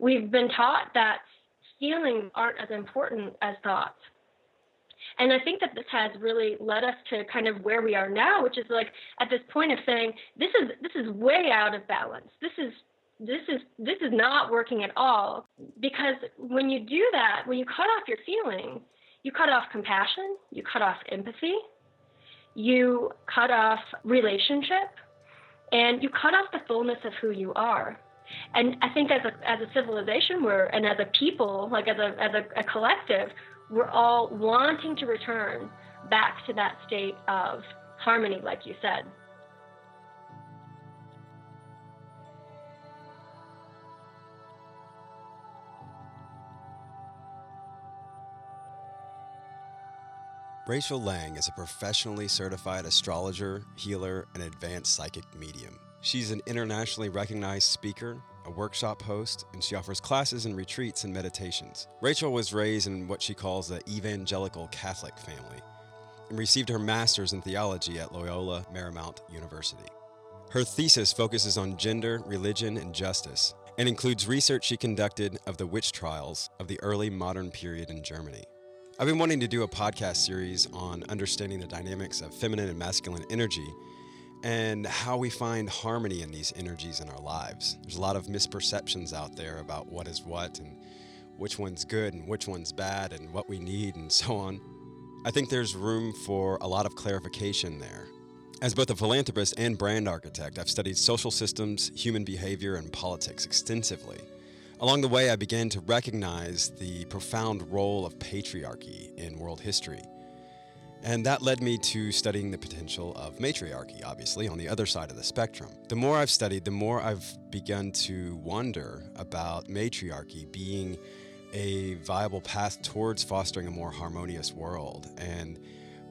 we've been taught that feelings aren't as important as thoughts. And I think that this has really led us to kind of where we are now, which is like at this point of saying this is this is way out of balance. This is this is this is not working at all because when you do that, when you cut off your feeling, you cut off compassion, you cut off empathy, you cut off relationship, and you cut off the fullness of who you are. And I think as a as a civilization, we're and as a people, like as a as a, a collective, we're all wanting to return back to that state of harmony, like you said. Rachel Lang is a professionally certified astrologer, healer, and advanced psychic medium. She's an internationally recognized speaker, a workshop host, and she offers classes and retreats and meditations. Rachel was raised in what she calls the evangelical Catholic family and received her master's in theology at Loyola Marymount University. Her thesis focuses on gender, religion, and justice and includes research she conducted of the witch trials of the early modern period in Germany. I've been wanting to do a podcast series on understanding the dynamics of feminine and masculine energy and how we find harmony in these energies in our lives. There's a lot of misperceptions out there about what is what and which one's good and which one's bad and what we need and so on. I think there's room for a lot of clarification there. As both a philanthropist and brand architect, I've studied social systems, human behavior, and politics extensively. Along the way, I began to recognize the profound role of patriarchy in world history. And that led me to studying the potential of matriarchy, obviously, on the other side of the spectrum. The more I've studied, the more I've begun to wonder about matriarchy being a viable path towards fostering a more harmonious world and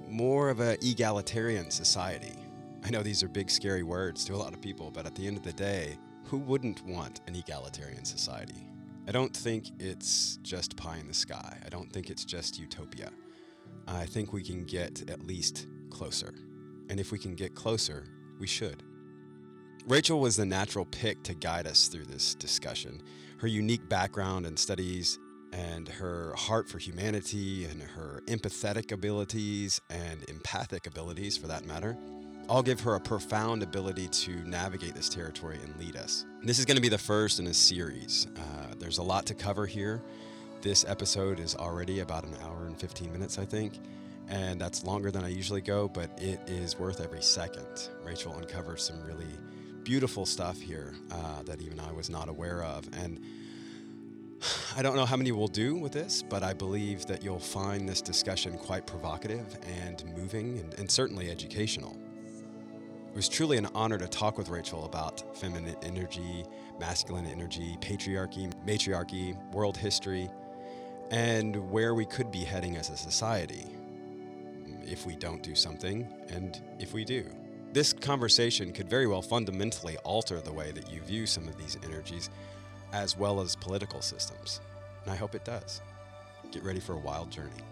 more of an egalitarian society. I know these are big, scary words to a lot of people, but at the end of the day, who wouldn't want an egalitarian society? I don't think it's just pie in the sky. I don't think it's just utopia. I think we can get at least closer. And if we can get closer, we should. Rachel was the natural pick to guide us through this discussion. Her unique background and studies, and her heart for humanity, and her empathetic abilities and empathic abilities, for that matter, all give her a profound ability to navigate this territory and lead us. This is going to be the first in a series. Uh, there's a lot to cover here. This episode is already about an hour and 15 minutes, I think, and that's longer than I usually go, but it is worth every second. Rachel uncovers some really beautiful stuff here uh, that even I was not aware of. And I don't know how many we'll do with this, but I believe that you'll find this discussion quite provocative and moving and, and certainly educational. It was truly an honor to talk with Rachel about feminine energy, masculine energy, patriarchy, matriarchy, world history, and where we could be heading as a society if we don't do something and if we do. This conversation could very well fundamentally alter the way that you view some of these energies as well as political systems. And I hope it does. Get ready for a wild journey.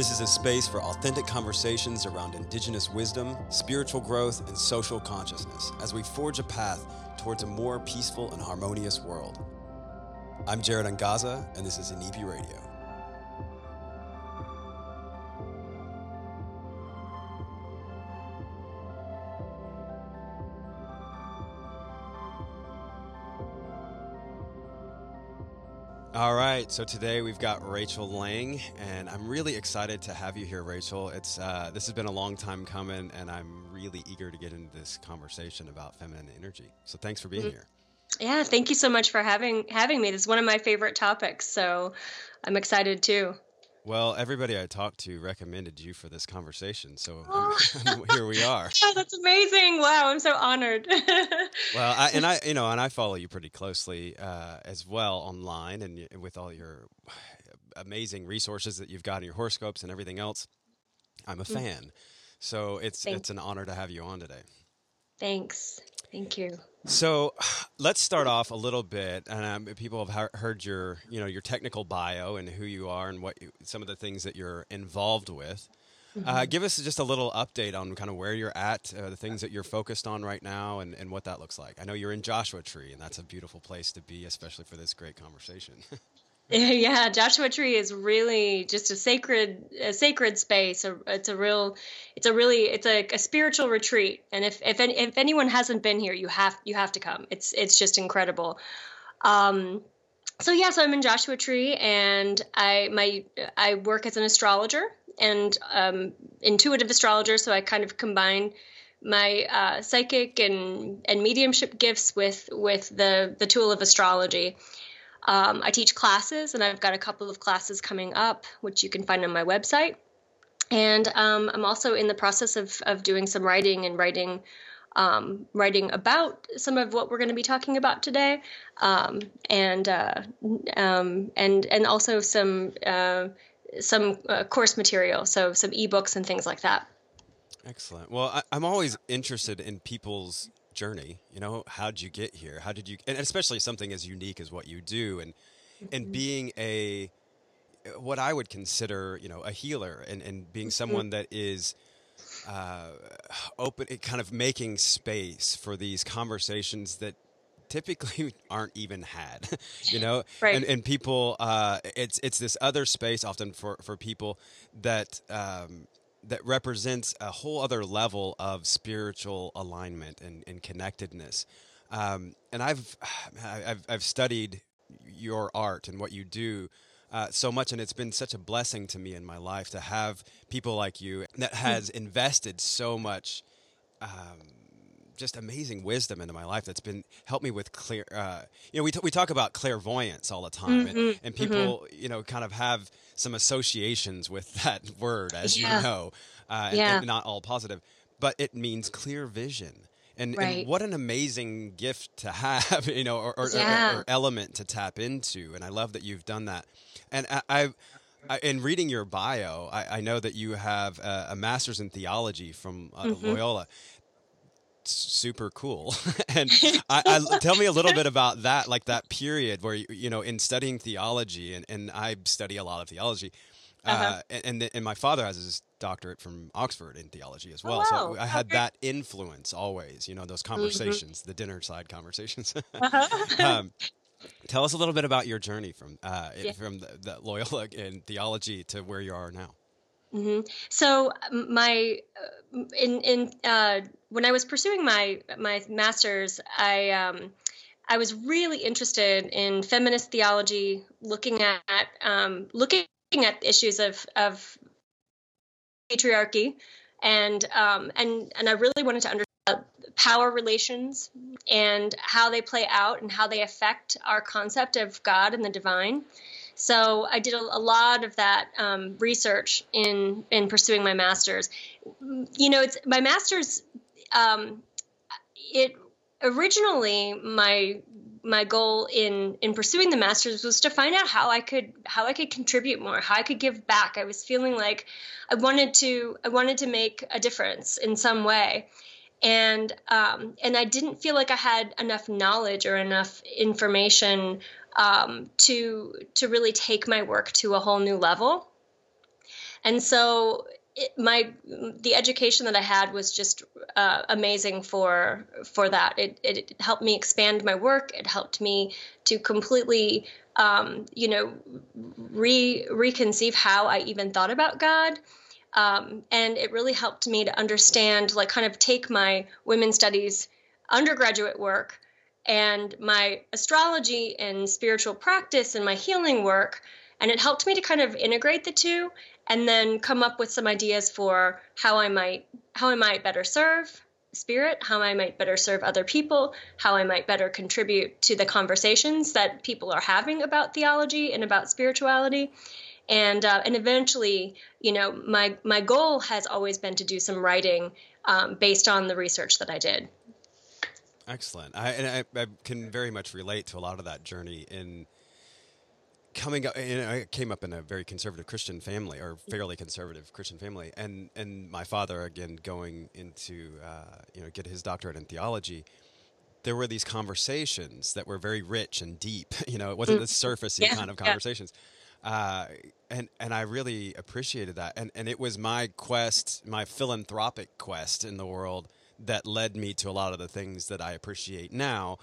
This is a space for authentic conversations around Indigenous wisdom, spiritual growth, and social consciousness as we forge a path towards a more peaceful and harmonious world. I'm Jared Angaza, and this is Inipi Radio. Right, so today we've got Rachel Lang, and I'm really excited to have you here, Rachel. It's uh, this has been a long time coming, and I'm really eager to get into this conversation about feminine energy. So thanks for being mm-hmm. here. Yeah, thank you so much for having having me. This is one of my favorite topics, so I'm excited too. Well, everybody I talked to recommended you for this conversation, so oh. here we are. Yeah, that's amazing! Wow, I'm so honored. well, I, and I, you know, and I follow you pretty closely uh, as well online, and with all your amazing resources that you've got in your horoscopes and everything else. I'm a mm. fan, so it's Thanks. it's an honor to have you on today. Thanks. Thank you. So, let's start off a little bit, and um, people have heard your, you know, your technical bio and who you are and what you, some of the things that you're involved with. Uh, mm-hmm. Uh, give us just a little update on kind of where you're at, uh, the things that you're focused on right now, and, and what that looks like. I know you're in Joshua Tree, and that's a beautiful place to be, especially for this great conversation. yeah joshua tree is really just a sacred a sacred space it's a real it's a really it's a, a spiritual retreat. And if if, any, if anyone hasn't been here you have you have to come. It's it's just incredible. Um so yeah so i'm in joshua tree and i my i work as an astrologer and um intuitive astrologer. So i kind of combine my uh, psychic and and mediumship gifts with with the the tool of astrology um, I teach classes, and I've got a couple of classes coming up, which you can find on my website. And um, I'm also in the process of, of doing some writing and writing um, writing about some of what we're going to be talking about today, um, and uh, um, and and also some uh, some uh, course material, so some ebooks and things like that. Excellent. Well, I, I'm always interested in people's journey you know how did you get here how did you and especially something as unique as what you do and and mm-hmm. being a what i would consider you know a healer and and being mm-hmm. someone that is uh, open it kind of making space for these conversations that typically aren't even had you know right. and, and people uh, it's it's this other space often for for people that um, that represents a whole other level of spiritual alignment and, and connectedness. Um, and I've, I've, I've studied your art and what you do uh, so much, and it's been such a blessing to me in my life to have people like you that hmm. has invested so much. Um, just amazing wisdom into my life that's been helped me with clear uh, you know we, t- we talk about clairvoyance all the time mm-hmm, and, and, people mm-hmm. you know kind of have some associations with that word as yeah. you know uh, yeah. and, not all positive but it means clear vision and, right. and, what an amazing gift to have you know or, or, yeah. or, or, element to tap into and i love that you've done that and i, I I, in reading your bio, I, I, know that you have a, a master's in theology from uh, mm-hmm. Loyola super cool. and I, I, tell me a little bit about that, like that period where you, you know, in studying theology, and, and I study a lot of theology. Uh-huh. Uh, and, and, and my father has his doctorate from Oxford in theology as oh, well. Oh, wow. So I had okay. that influence always, you know, those mm-hmm. conversations, mm-hmm. the dinner side conversations. uh-huh. um, tell us a little bit about your journey from uh, yeah. from the, the Loyola in theology to where you are now. Mm-hmm. So my uh, in in uh, when I was pursuing my my master's, I um, I was really interested in feminist theology, looking at um, looking at issues of of patriarchy, and um, and and I really wanted to understand power relations and how they play out and how they affect our concept of God and the divine. So I did a, a lot of that um, research in in pursuing my master's. You know, it's my master's. Um, it originally my my goal in in pursuing the masters was to find out how I could how I could contribute more, how I could give back. I was feeling like I wanted to I wanted to make a difference in some way, and um, and I didn't feel like I had enough knowledge or enough information um, to to really take my work to a whole new level. And so it, my the education that I had was just uh, amazing for for that. It, it helped me expand my work. It helped me to completely um, you know re reconceive how I even thought about God. Um, and it really helped me to understand like kind of take my women's studies undergraduate work and my astrology and spiritual practice and my healing work. And it helped me to kind of integrate the two and then come up with some ideas for how I might how I might better serve spirit, how I might better serve other people, how I might better contribute to the conversations that people are having about theology and about spirituality. And uh, and eventually, you know, my my goal has always been to do some writing um, based on the research that I did. Excellent. I, and I, I, can very much relate to a lot of that journey in coming up. And I came up in a very conservative Christian family, or fairly conservative Christian family, and and my father again going into uh, you know get his doctorate in theology. There were these conversations that were very rich and deep. You know, it wasn't mm. the surfacey yeah, kind of conversations. Yeah. Uh, and and I really appreciated that. And and it was my quest, my philanthropic quest in the world that led me to a lot of the things that I appreciate now.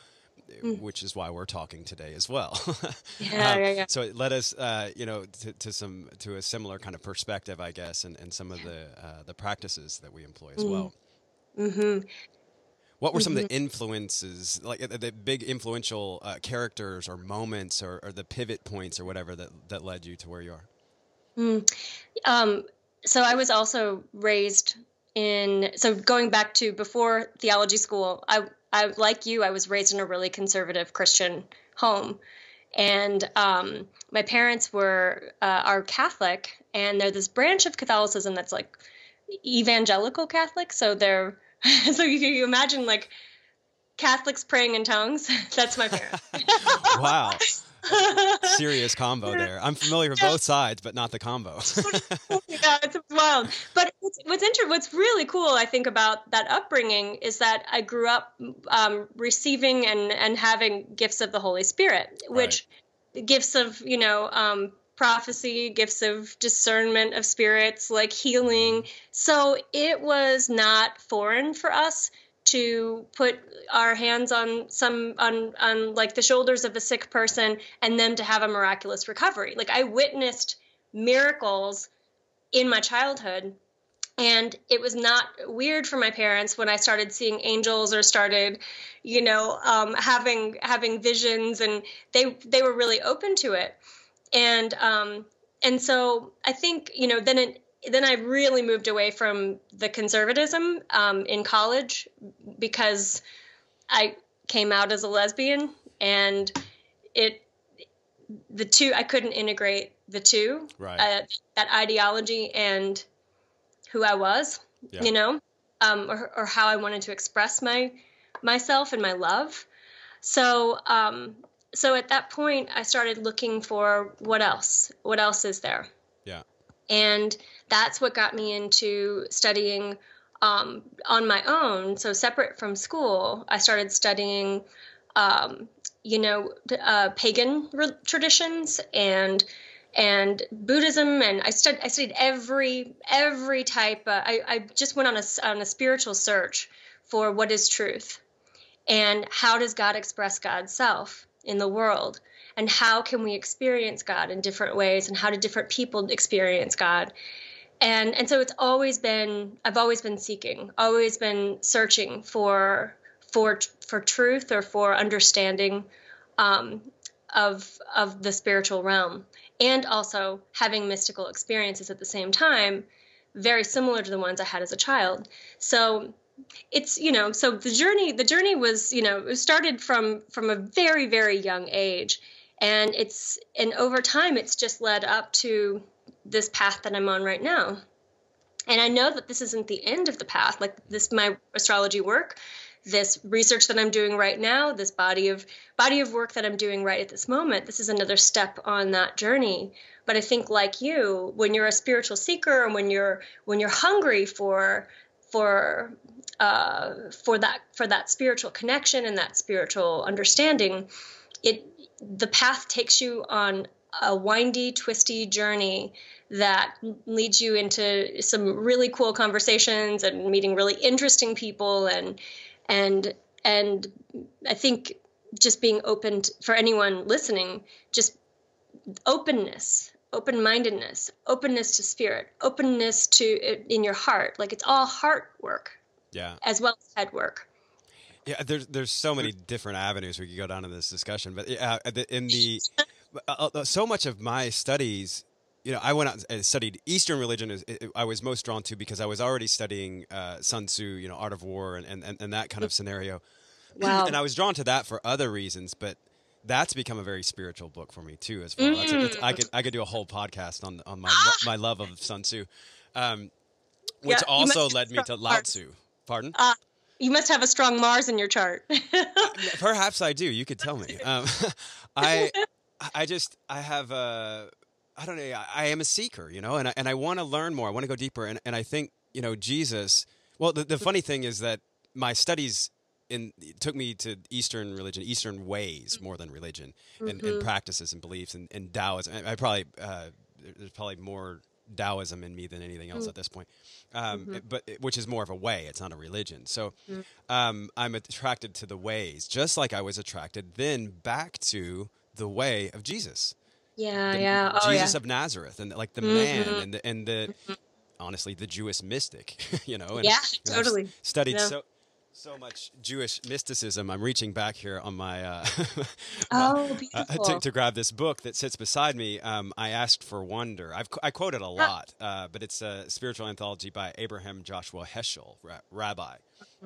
Mm. Which is why we're talking today as well. yeah, um, yeah, yeah, So it led us, uh, you know, to, to, some to a similar kind of perspective, I guess, and, and some of the uh, the practices that we employ as mm. well. Mm-hmm. What were some mm-hmm. of the mm-hmm. influences, like the, the big influential uh, characters or moments or, or, the pivot points or whatever that, that led you to where you are? Mm. Um, so I was also raised in, so going back to before theology school, I, I like you, I was raised in a really conservative Christian home. And um, my parents were uh, are Catholic, and they're this branch of Catholicism that's like evangelical Catholic. So they're so you you imagine like Catholics praying in tongues. That's my parents. wow. Serious combo there. I'm familiar with both sides, but not the combo. yeah, it's wild. But what's what's, inter- what's really cool, I think, about that upbringing is that I grew up um, receiving and and having gifts of the Holy Spirit, which right. gifts of you know um, prophecy, gifts of discernment of spirits, like healing. So it was not foreign for us to put our hands on some on on like the shoulders of a sick person and them to have a miraculous recovery. Like I witnessed miracles in my childhood and it was not weird for my parents when i started seeing angels or started you know um, having having visions and they they were really open to it and um, and so I think you know then it, then I really moved away from the conservatism um, in college because I came out as a lesbian and it the two I couldn't integrate the two right. uh, that ideology and who I was yeah. you know um, or, or how I wanted to express my myself and my love so um, so at that point i started looking for what else what else is there yeah and that's what got me into studying um, on my own. So separate from school i started studying um, you know uh, pagan re- traditions and and Buddhism, and I studied I studied every every type. Uh, I I just went on a on a spiritual search for what is truth, and how does God express God's self, in the world? And how can we experience god in different ways? And how do different people experience god and and so it's always been i've always been seeking always been searching for for for truth or for understanding um, of of the spiritual realm. And also having mystical experiences at the same time very similar to the ones i had as a child. So it's you know so the journey the journey was you know it started from from a very very young age. And it's and over time it's just led up to this path that i'm on right now. And i know that this isn't the end of the path. Like this my astrology work this research that i'm doing right now this body of body of work that i'm doing right at this moment this is another step on that journey. But i think like you when you're a spiritual seeker and when you're when you're hungry for for uh, for that for that spiritual connection and that spiritual understanding, it the path takes you on a windy, twisty journey that leads you into some really cool conversations and meeting really interesting people and and and I think just being open to, for anyone listening, just openness open mindedness, openness to spirit, openness to in your heart. Like it's all heart work. Yeah. As well as head work. Yeah, there's there's so many different avenues we could go down in this discussion, but yeah, in the uh, uh, so much of my studies, you know, I went out and studied Eastern religion. Is I was most drawn to because I was already studying uh, Sun Tzu, you know, Art of War, and and, and that kind of scenario. Wow. and I was drawn to that for other reasons, but that's become a very spiritual book for me too. As well, mm. I could I could do a whole podcast on on my my love of Sun Tzu, um, which yeah, also led me to Lao Tzu. Pardon? Uh, you must have a strong Mars in your chart. Perhaps I do. You could tell me. Um, I I just I have a I don't know. I, am a seeker, you know, and I, and I want to learn more. I want to go deeper, and and I think you know Jesus. Well, the, the funny thing is that my studies in took me to Eastern religion, Eastern ways more than religion, mm-hmm. and, and, practices and beliefs and, and Taoism. I, I probably uh, there's probably more Taoism in me than anything else mm-hmm. at this point, um, mm-hmm. but which is more of a way. It's not a religion. So mm. um, I'm attracted to the ways, just like I was attracted then back to the way of Jesus. Yeah, the, yeah. Oh, Jesus yeah. of Nazareth, and like the man, mm-hmm. and the and the mm-hmm. honestly the Jewish mystic, you know. And, yeah, totally. Studied yeah. so so much Jewish mysticism. I'm reaching back here on my uh, oh, uh, to, to, grab this book that sits beside me. Um, I asked for wonder. I've I quote it a lot, uh, but it's a spiritual anthology by Abraham Joshua Heschel, ra- rabbi,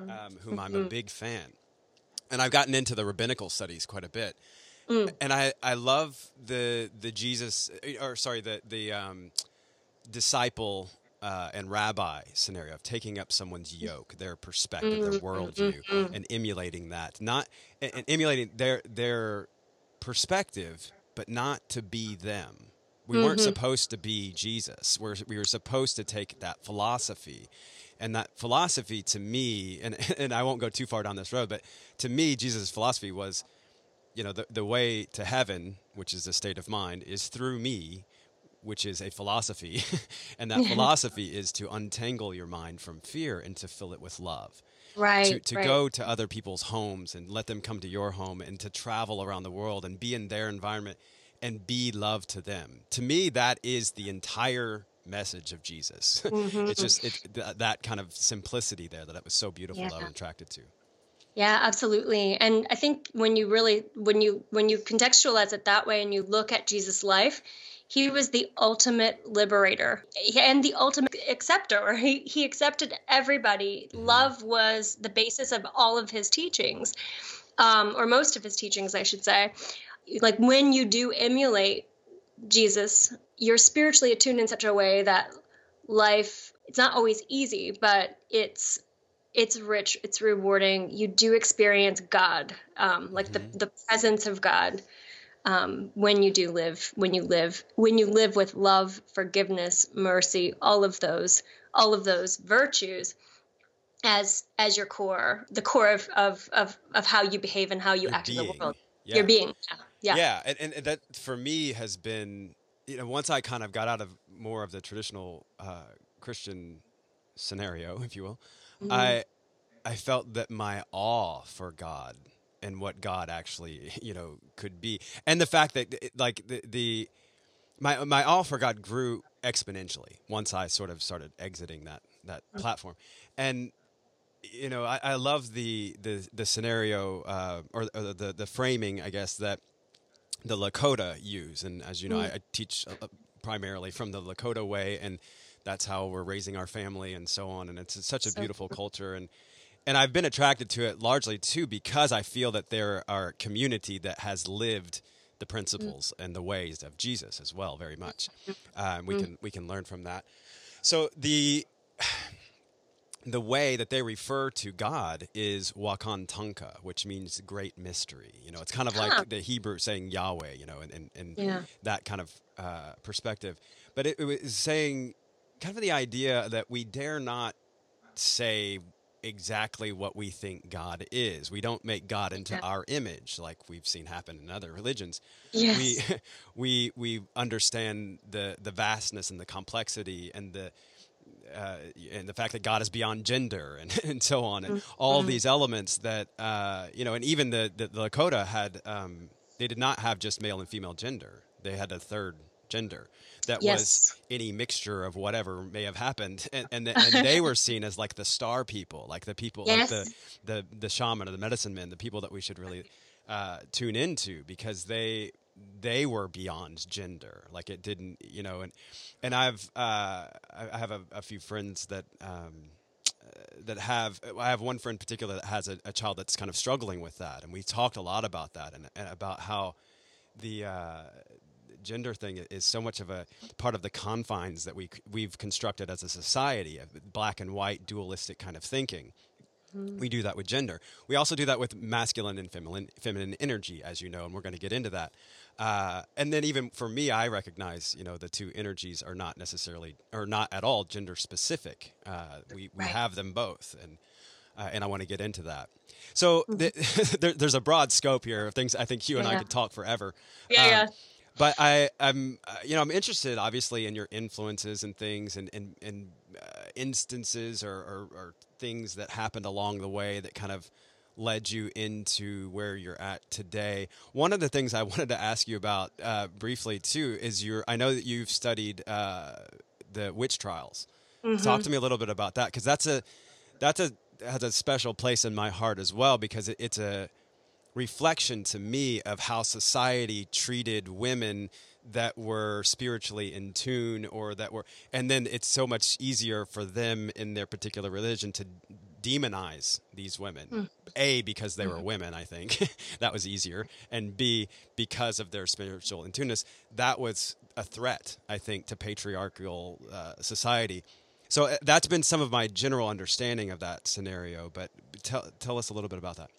mm-hmm. um, whom I'm a mm-hmm. big fan, and I've gotten into the rabbinical studies quite a bit. Mm. And I, I love the the Jesus or sorry the the um, disciple uh, and rabbi scenario of taking up someone's yoke, their perspective, their mm-hmm, worldview, mm-hmm. and emulating that. Not and, and, emulating their their perspective, but not to be them. We mm-hmm. weren't supposed to be Jesus. We're, we were supposed to take that philosophy. And that philosophy to me, and, and I won't go too far down this road, but to me, Jesus' philosophy was, you know, the, the way to heaven, which is a state of mind, is through me which is a philosophy. and that philosophy is to untangle your mind from fear and to fill it with love. Right. To, to right. go to other people's homes and let them come to your home and to travel around the world and be in their environment and be love to them. To me, that is the entire message of Jesus. Mm-hmm. it's just it, th- that kind of simplicity there that it was so beautiful yeah. that I'm attracted to. Yeah, absolutely. And I think when you really when you when you contextualize it that way and you look at Jesus' life, he was the ultimate liberator and the ultimate acceptor. He, he accepted everybody. Love was the basis of all of his teachings, um, or most of his teachings, I should say. Like when you do emulate Jesus, you're spiritually attuned in such a way that life, it's not always easy, but it's it's rich, it's rewarding. You do experience God, um, like mm-hmm. the, the presence of God um, when you do live when you live when you live with love forgiveness mercy all of those all of those virtues as as your core the core of of of, of how you behave and how you your act being. in the world yeah. your being yeah yeah, yeah. And, and that for me has been you know once i kind of got out of more of the traditional uh, christian scenario if you will mm-hmm. i i felt that my awe for god and what God actually, you know, could be, and the fact that like the, the my my awe for God grew exponentially once I sort of started exiting that that platform, and you know I, I love the the the scenario uh, or, or, the the framing I guess that the Lakota use, and as you know, mm. I, I, teach uh, primarily from the Lakota way, and that's how we're raising our family and so on, and it's such a so beautiful cool. culture and and I've been attracted to it largely too because I feel that there are a community that has lived the principles mm. and the ways of Jesus as well, very much. Um, we mm. can we can learn from that. So the the way that they refer to God is Wakan Tanka, which means great mystery. You know, it's kind of like huh. the Hebrew saying Yahweh. You know, and and, and yeah. that kind of uh, perspective. But it, it was saying kind of the idea that we dare not say exactly what we think God is. We don't make God into yeah. our image like we've seen happen in other religions. Yes. We we we understand the the vastness and the complexity and the uh, and the fact that God is beyond gender and, and so on and mm-hmm. all these elements that uh, you know and even the, the, the Lakota had um, they did not have just male and female gender they had a third gender that Yes. was any mixture of whatever may have happened and and, the, and they were seen as like the star people like the people Yes. like the the the shaman or the medicine men the people that we should really uh, tune into because they they were beyond gender like it didn't you know and and i've uh i have a, a few friends that um that have I have one friend in particular that has a, a child that's kind of struggling with that, and we talked a lot about that and, and about how the uh, gender thing is so much of a part of the confines that we we've constructed as a society of black and white dualistic kind of thinking. We do that with gender. We also do that with masculine and feminine, feminine energy, as you know, and we're going to get into that. Uh, and then even for me, I recognize, you know, the two energies are not necessarily, or not at all, gender specific. Uh, we we Right. have them both, and uh, and I want to get into that. So Mm-hmm. there, there's a broad scope here of things. I think you and I could talk forever. Yeah, Um, yeah. But I, I'm, uh, you know, I'm interested, obviously, in your influences and things, and and, and uh, instances or, or, or things that happened along the way that kind of led you into where you're at today. One of the things I wanted to ask you about uh, briefly too is your. I know that you've studied uh, the witch trials. Talk to me a little bit about that because that's a that's a has a special place in my heart as well because it, it's a reflection to me of how society treated women that were spiritually in tune or that were and then it's so much easier for them in their particular religion to demonize these women. A because they were women i think. That was easier. And b because of their spiritual in tuneness that was a threat i think to patriarchal uh, society. So uh, that's been some of my general understanding of that scenario but tell, tell us a little bit about that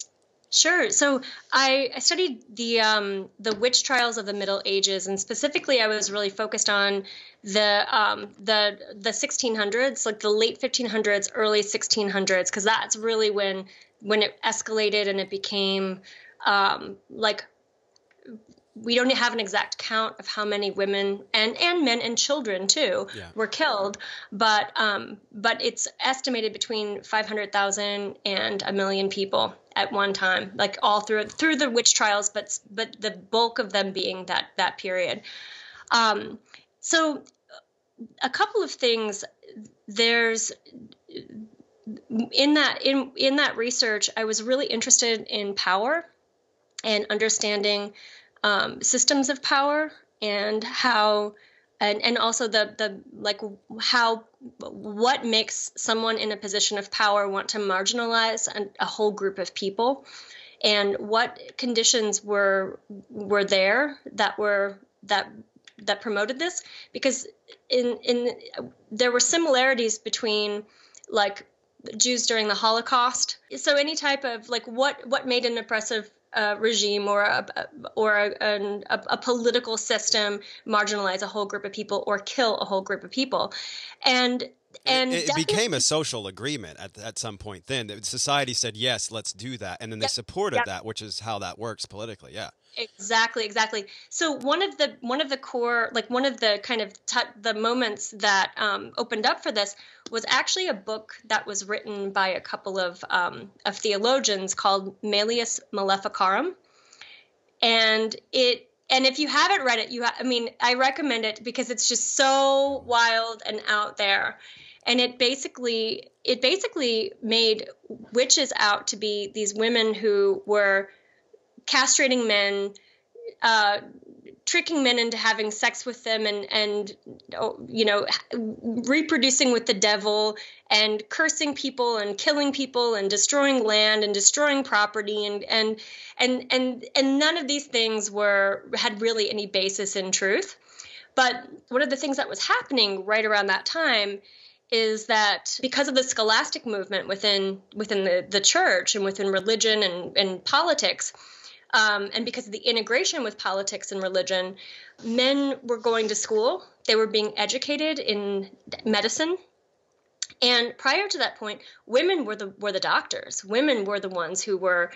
Sure. So I, I studied the um, the witch trials of the Middle Ages, and specifically, I was really focused on the um, the the 1600s, like the late 1500s, early 1600s, because that's really when when it escalated and it became um, like we don't have an exact count of how many women and and men and children too Yeah. were killed, but um, but it's estimated between 500,000 and a million people at one time, like all through through the witch trials, but but the bulk of them being that that period. Um, so a couple of things there's in that in in that research i was really interested in power and understanding um, systems of power and how and, and also the the like how what makes someone in a position of power want to marginalize an, a whole group of people and what conditions were were there that were that that promoted this because in in there were similarities between like Jews during the Holocaust. So any type of like what what made an oppressive uh, regime or a or a, an, a, a political system marginalize a whole group of people or kill a whole group of people, and and it, it became a social agreement at, at some point then. Society said yes let's do that and then they Yep, supported yep. that which is how that works politically yeah. Exactly exactly. So one of the one of the core like one of the kind of t- the moments that um, opened up for this was actually a book that was written by a couple of um, of theologians called Malleus Maleficarum. And it and if you haven't read it you ha- i mean i recommend it because it's just so wild and out there and it basically it basically made witches out to be these women who were castrating men uh, tricking men into having sex with them and and oh, you know reproducing with the devil and cursing people and killing people and destroying land and destroying property and and and and and none of these things were had really any basis in truth. But one of the things that was happening right around that time is that because of the scholastic movement within within the, the church and within religion and, and politics um, and because of the integration with politics and religion, men were going to school. They were being educated in medicine. And prior to that point, women were the were the doctors. Women were the ones who were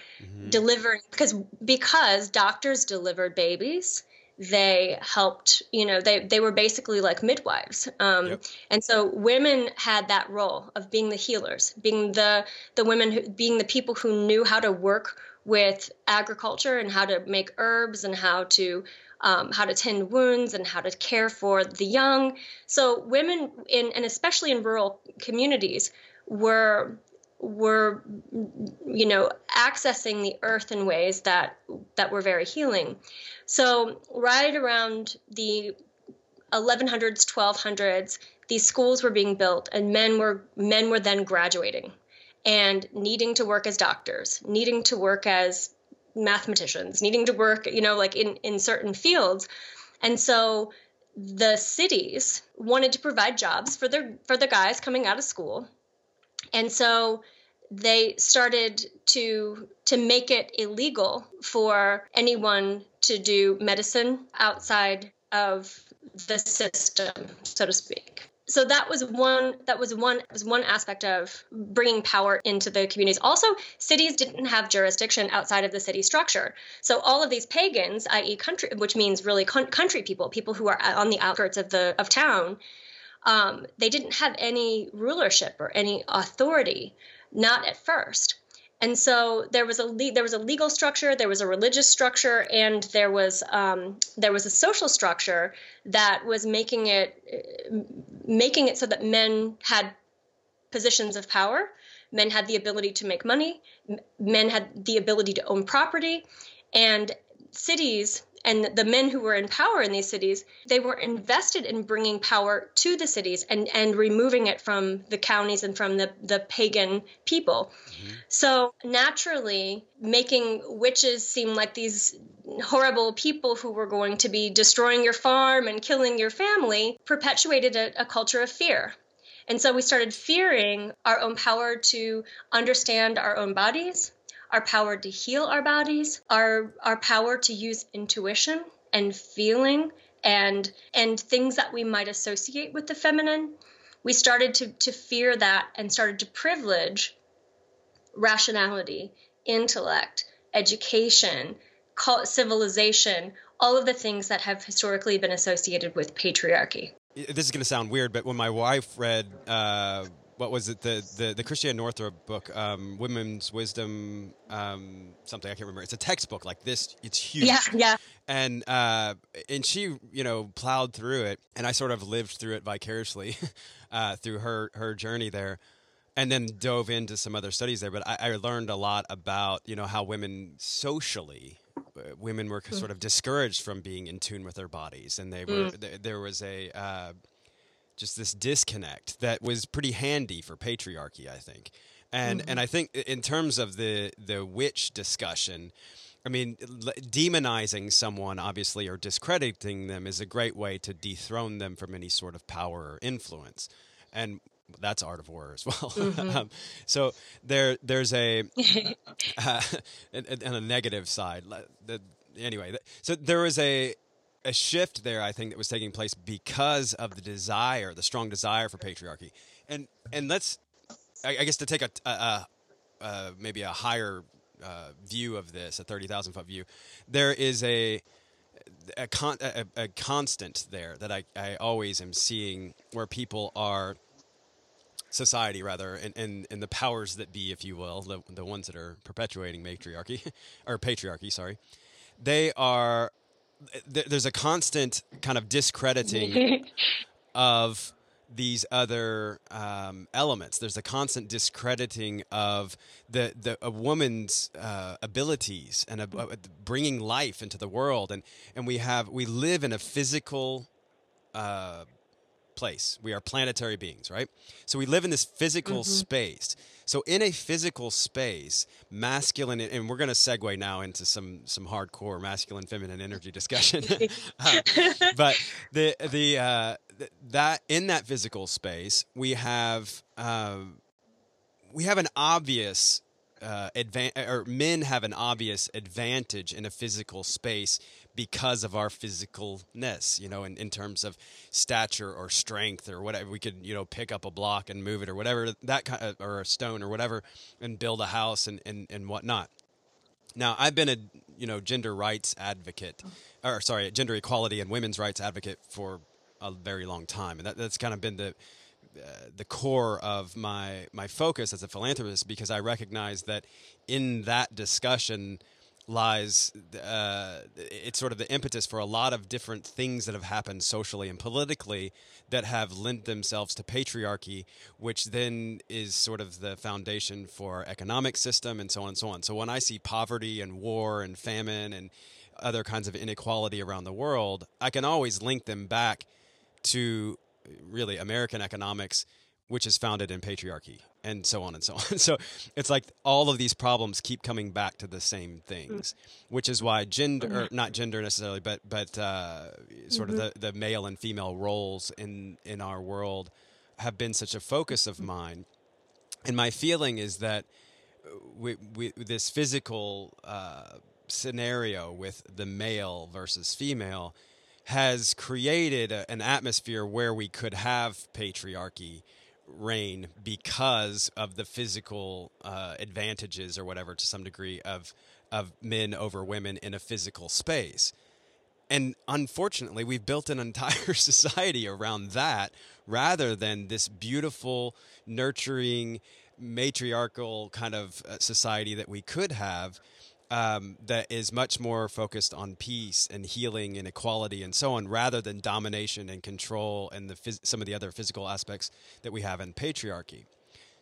delivering because because doctors delivered babies. They helped, you know, they they were basically like midwives. Um, Yep. And so women had that role of being the healers, being the the women who being the people who knew how to work with agriculture and how to make herbs and how to um, how to tend wounds and how to care for the young. So women in and especially in rural communities were were you know accessing the earth in ways that that were very healing. So right around the 1100s 1200s these schools were being built and men were men were then graduating and needing to work as doctors needing to work as mathematicians needing to work you know like in in certain fields and so the cities wanted to provide jobs for their for the guys coming out of school and so they started to to make it illegal for anyone to do medicine outside of the system so to speak. So that was one that was one was one aspect of bringing power into the communities. Also cities didn't have jurisdiction outside of the city structure. So all of these pagans i.e country which means really country people people who are on the outskirts of the of town um, they didn't have any rulership or any authority not at first. And so there was a le- there was a legal structure, there was a religious structure, and there was um, there was a social structure that was making it making it so that men had positions of power, men had the ability to make money, men had the ability to own property, and cities and the men who were in power in these cities they were invested in bringing power to the cities and and removing it from the counties and from the the pagan people mm-hmm. so naturally making witches seem like these horrible people who were going to be destroying your farm and killing your family perpetuated a, a culture of fear and so we started fearing our own power to understand our own bodies our power to heal our bodies, our our power to use intuition and feeling and and things that we might associate with the feminine. We started to to fear that and started to privilege rationality, intellect, education, civilization, all of the things that have historically been associated with patriarchy. This is going to sound weird, but when my wife read uh, what was it the the, the Christiane Northrup book, um, Women's Wisdom, um, something I can't remember. It's a textbook like this. It's huge. Yeah, yeah. And uh, and she you know plowed through it, and I sort of lived through it vicariously uh, through her her journey there. And then dove into some other studies there, but I, I learned a lot about you know how women socially uh, women were mm. sort of discouraged from being in tune with their bodies, and they were mm. there was a uh, just this disconnect that was pretty handy for patriarchy, I think. And mm-hmm. and I think in terms of the the witch discussion, I mean, demonizing someone obviously or discrediting them is a great way to dethrone them from any sort of power or influence. And that's art of war as well. Mm-hmm. um, so there, there's a uh, and, and, a negative side. The, anyway, so there was a a shift there, I think, that was taking place because of the desire, the strong desire for patriarchy. And and let's, I, I guess, to take a, a, a maybe a higher uh, view of this, a thirty thousand foot view, there is a a, con- a, constant there that I, I always am seeing where people are society rather and, and, and the powers that be if you will the, the ones that are perpetuating matriarchy or patriarchy sorry they are there's a constant kind of discrediting of these other um, elements. There's a constant discrediting of the the a woman's uh, abilities and a, a bringing life into the world, and and we have we live in a physical uh, place. We are planetary beings, right? So we live in this physical mm-hmm. space. So in a physical space, masculine, and we're going to segue now into some some hardcore masculine feminine energy discussion. uh, but the the uh, that in that physical space, we have um, we have an obvious uh, advan- or men have an obvious advantage in a physical space because of our physicalness, you know, in, in terms of stature or strength or whatever. We could, you know, pick up a block and move it or whatever, that kind of, uh, or a stone or whatever, and build a house and, and, and whatnot. Now, I've been a, you know, gender rights advocate, or sorry, gender equality and women's rights advocate for a very long time. And that, that's kind of been the, uh, the core of my my focus as a philanthropist because I recognize that in that discussion lies uh, it's sort of the impetus for a lot of different things that have happened socially and politically that have lent themselves to patriarchy, which then is sort of the foundation for economic system and so on and so on. So when I see poverty and war and famine and other kinds of inequality around the world, I can always link them back to really American economics, which is founded in patriarchy and so on and so on. So it's like all of these problems keep coming back to the same things, which is why gender, mm-hmm. not gender necessarily, but but uh, sort mm-hmm. of the, the male and female roles in in our world have been such a focus of mine. And my feeling is that we, we, this physical uh, scenario with the male versus female has created a, an atmosphere where we could have patriarchy reign because of the physical uh, advantages or whatever to some degree of of men over women in a physical space. And unfortunately, we've built an entire society around that rather than this beautiful, nurturing, matriarchal kind of uh, society that we could have um, that is much more focused on peace and healing and equality and so on, rather than domination and control and the phys- some of the other physical aspects that we have in patriarchy.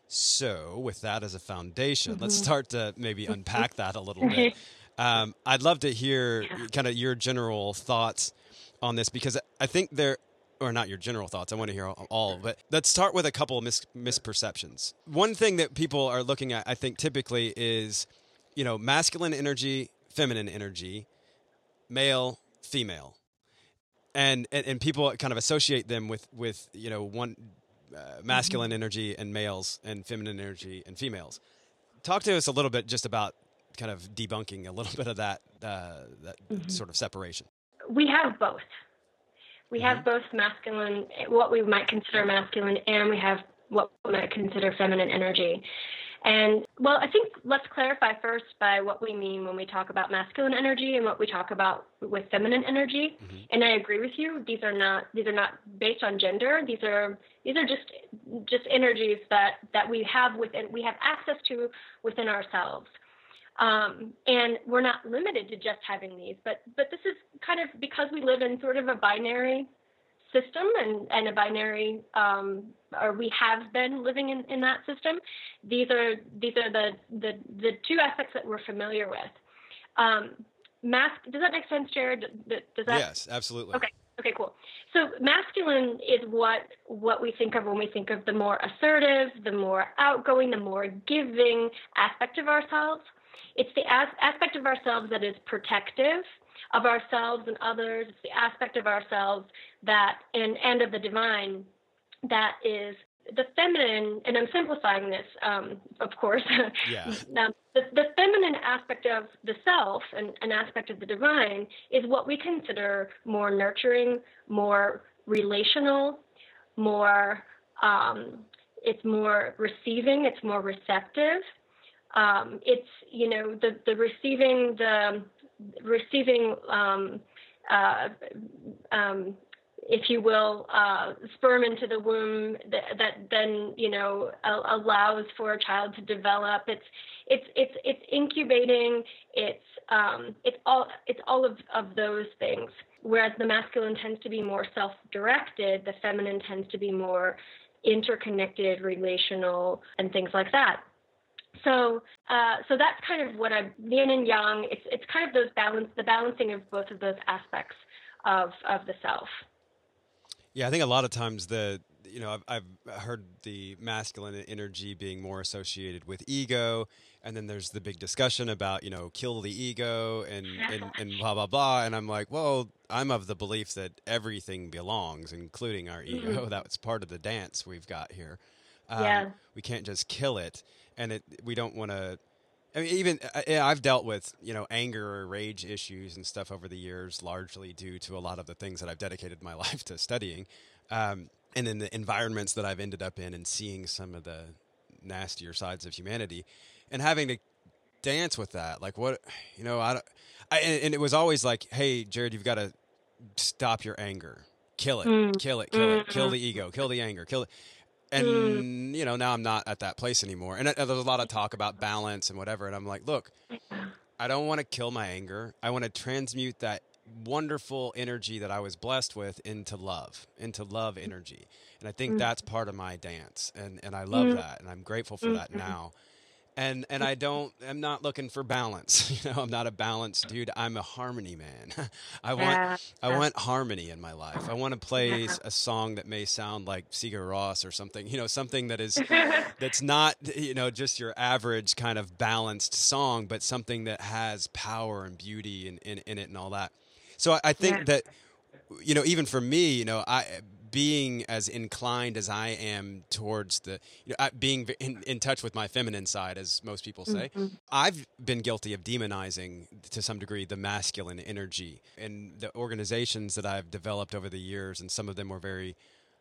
So, with that as a foundation, mm-hmm. let's start to maybe unpack that a little bit. Um, I'd love to hear kind of your general thoughts on this because I think there, or not your general thoughts. I want to hear all, but let's start with a couple of mis- misperceptions. One thing that people are looking at, I think, typically is you know, masculine energy, feminine energy, male, female. And, and, and people kind of associate them with, with you know, one uh, masculine mm-hmm. energy and males and feminine energy and females. Talk to us a little bit just about kind of debunking a little bit of that, uh, that mm-hmm. sort of separation. We have both. We mm-hmm. have both masculine, what we might consider masculine, and we have what we might consider feminine energy. And well, I think let's clarify first by what we mean when we talk about masculine energy and what we talk about with feminine energy. Mm-hmm. And I agree with you; these are not these are not based on gender. These are these are just just energies that that we have within we have access to within ourselves. Um, and we're not limited to just having these, but but this is kind of because we live in sort of a binary system and, and a binary um, or we have been living in, in that system these are these are the, the the two aspects that we're familiar with. Um, mask does that make sense jared? Does that? Yes absolutely. Okay okay cool. So masculine is what what we think of when we think of the more assertive the more outgoing the more giving aspect of ourselves. It's the as- aspect of ourselves that is protective of ourselves and others. It's the aspect of ourselves that, and, and of the divine, that is the feminine, and I'm simplifying this, um, of course. Yeah. now, the, the feminine aspect of the self and an aspect of the divine is what we consider more nurturing, more relational, more, um, it's more receiving, it's more receptive. Um, it's, you know, the, the receiving the, receiving, um, uh, um, if you will, uh, sperm into the womb that, that then you know allows for a child to develop. It's it's it's it's incubating. It's um, it's all it's all of, of those things. Whereas the masculine tends to be more self-directed, the feminine tends to be more interconnected, relational, and things like that. So, uh, so that's kind of what I'm yin and yang. It's it's kind of those balance, the balancing of both of those aspects of of the self. Yeah, I think a lot of times the you know I've, I've heard the masculine energy being more associated with ego, and then there's the big discussion about you know kill the ego and and, and blah blah blah. And I'm like, well, I'm of the belief that everything belongs, including our ego. Mm-hmm. That's part of the dance we've got here. Um, yeah. We can't just kill it and it we don't want to. I mean, even I've dealt with you know anger or rage issues and stuff over the years, largely due to a lot of the things that I've dedicated my life to studying, um, and in the environments that I've ended up in, and seeing some of the nastier sides of humanity, and having to dance with that. Like what you know, I, I and it was always like, hey, Jared, you've got to stop your anger, kill it, mm. kill it, kill mm-hmm. it, kill the ego, kill the anger, kill it and mm. you know now i'm not at that place anymore and uh, there's a lot of talk about balance and whatever and i'm like look i don't want to kill my anger i want to transmute that wonderful energy that i was blessed with into love into love energy and i think mm. that's part of my dance and and i love mm. that and i'm grateful for that mm-hmm. now and and I don't I'm not looking for balance. You know, I'm not a balanced dude. I'm a harmony man. I want. I want harmony in my life. I want to play a song that may sound like Sigur Rós or something. You know, something that is that's not you know just your average kind of balanced song, but something that has power and beauty in in, in it and all that. So I, I think yeah. that you know even for me, you know, I being as inclined as I am towards the, you know, being in, in, touch with my feminine side, as most people say, mm-hmm. I've been guilty of demonizing to some degree the masculine energy. And the organizations that I've developed over the years, and some of them were very,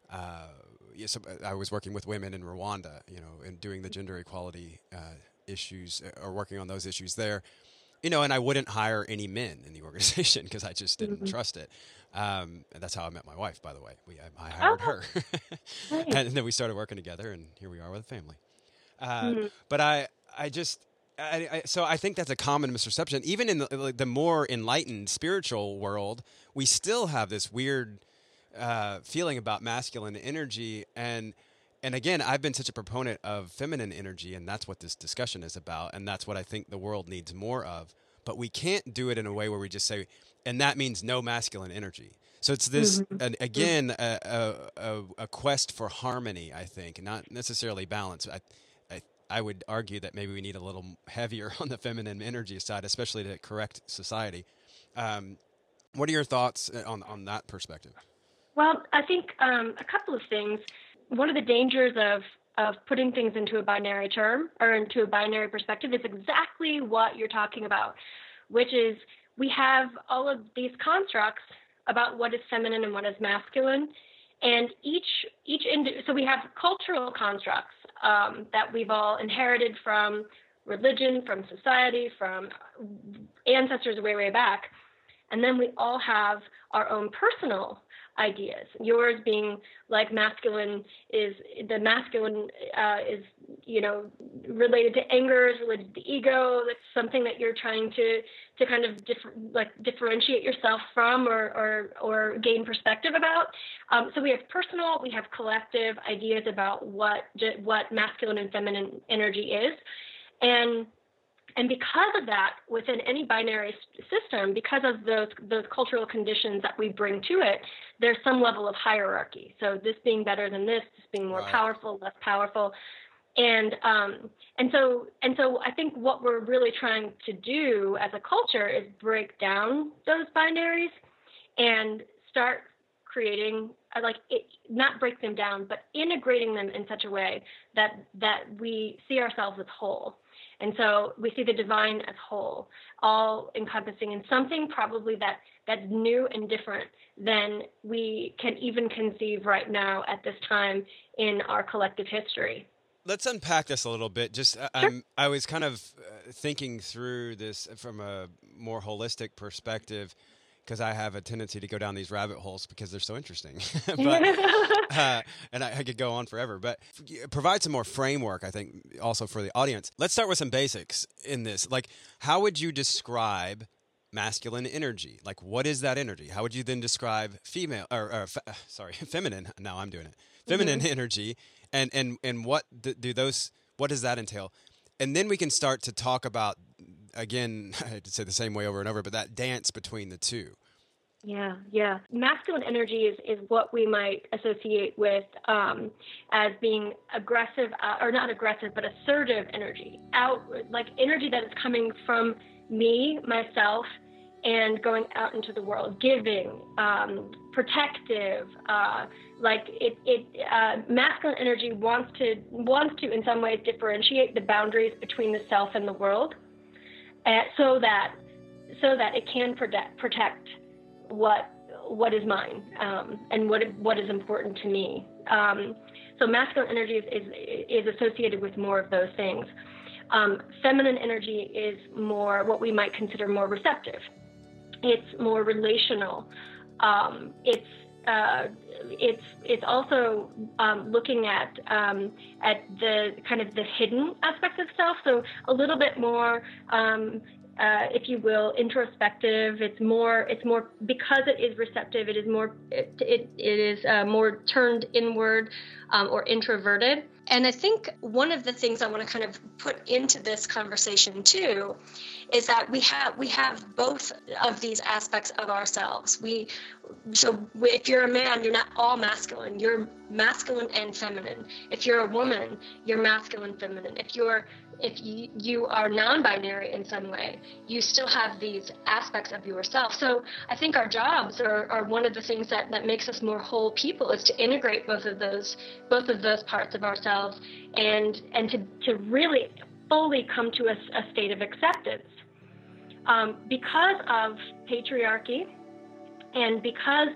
uh, yes, I was working with women in Rwanda, you know, and doing the gender equality uh, issues uh, or working on those issues there you know, and I wouldn't hire any men in the organization because I just didn't mm-hmm. trust it. Um, and that's how I met my wife, by the way. We, I, I hired oh, her, and then we started working together, and here we are with a family. Uh, mm-hmm. But I, I just, I, I, so I think that's a common misperception. Even in the, like, the more enlightened spiritual world, we still have this weird uh, feeling about masculine energy, and and again, I've been such a proponent of feminine energy, and that's what this discussion is about, and that's what I think the world needs more of. But we can't do it in a way where we just say, and that means no masculine energy. So it's this, mm-hmm. and again, a, a, a, quest for harmony. I think, not necessarily balance. I, I, I would argue that maybe we need a little heavier on the feminine energy side, especially to correct society. Um, what are your thoughts uh, on on that perspective? Well, I think um, a couple of things one of the dangers of of putting things into a binary term or into a binary perspective is exactly what you're talking about, which is we have all of these constructs about what is feminine and what is masculine, and each each indi- so we have cultural constructs um, that we've all inherited from religion, from society, from ancestors way way back, and then we all have our own personal ideas. Yours being like masculine is the masculine uh, is you know related to anger, is related to the ego. That's something that you're trying to to kind of like differentiate yourself from or or, or gain perspective about. Um, so we have personal, we have collective ideas about what what masculine and feminine energy is, and and because of that, within any binary system, because of those those cultural conditions that we bring to it, there's some level of hierarchy. So this being better than this, this being more right. powerful, less powerful, and um, and so and so I think what we're really trying to do as a culture is break down those binaries and start creating uh, like it, not break them down, but integrating them in such a way that that we see ourselves as whole and so we see the divine as whole, all encompassing and something probably that that's new and different than we can even conceive right now at this time in our collective history. Let's unpack this a little bit. Just uh, sure. I was kind of uh, thinking through this from a more holistic perspective because I have a tendency to go down these rabbit holes because they're so interesting. but, uh, and I, I, could go on forever, but provide some more framework, I think, also for the audience. Let's start with some basics in this. Like, how would you describe masculine energy? Like, what is that energy? How would you then describe female, or, or fe- sorry, feminine? Now I'm doing it. Feminine mm-hmm. energy, and and and what do those? What does that entail? And then we can start to talk about again, I had to say the same way over and over, but that dance between the two. Yeah, yeah. Masculine energy is, is what we might associate with um, as being aggressive, uh, or not aggressive, but assertive energy. Out, like energy that is coming from me, myself, and going out into the world, giving, um, protective. Uh, like it, it uh, masculine energy wants to wants to in some ways differentiate the boundaries between the self and the world so that so that it can protect protect what what is mine um, and what what is important to me. Um, so masculine energy is, is, is associated with more of those things. Um, feminine energy is more what we might consider more receptive. It's more relational. Um, it's uh, it's it's also um, looking at um, at the kind of the hidden aspects of self. So a little bit more um, uh, if you will, introspective. It's more, it's more because it is receptive. It is more, it, it, it is uh, more turned inward um, or introverted. And I think one of the things I want to kind of put into this conversation too is that we have we have both of these aspects of ourselves. We so if you're a man, you're not all masculine. You're masculine and feminine. If you're a woman, you're masculine, feminine. If you're if you, are non-binary in some way, you still have these aspects of yourself. So I think our jobs are, are one of the things that, that makes us more whole people is to integrate both of those both of those parts of ourselves and and to, to really fully come to a, a state of acceptance. Um, because of patriarchy and because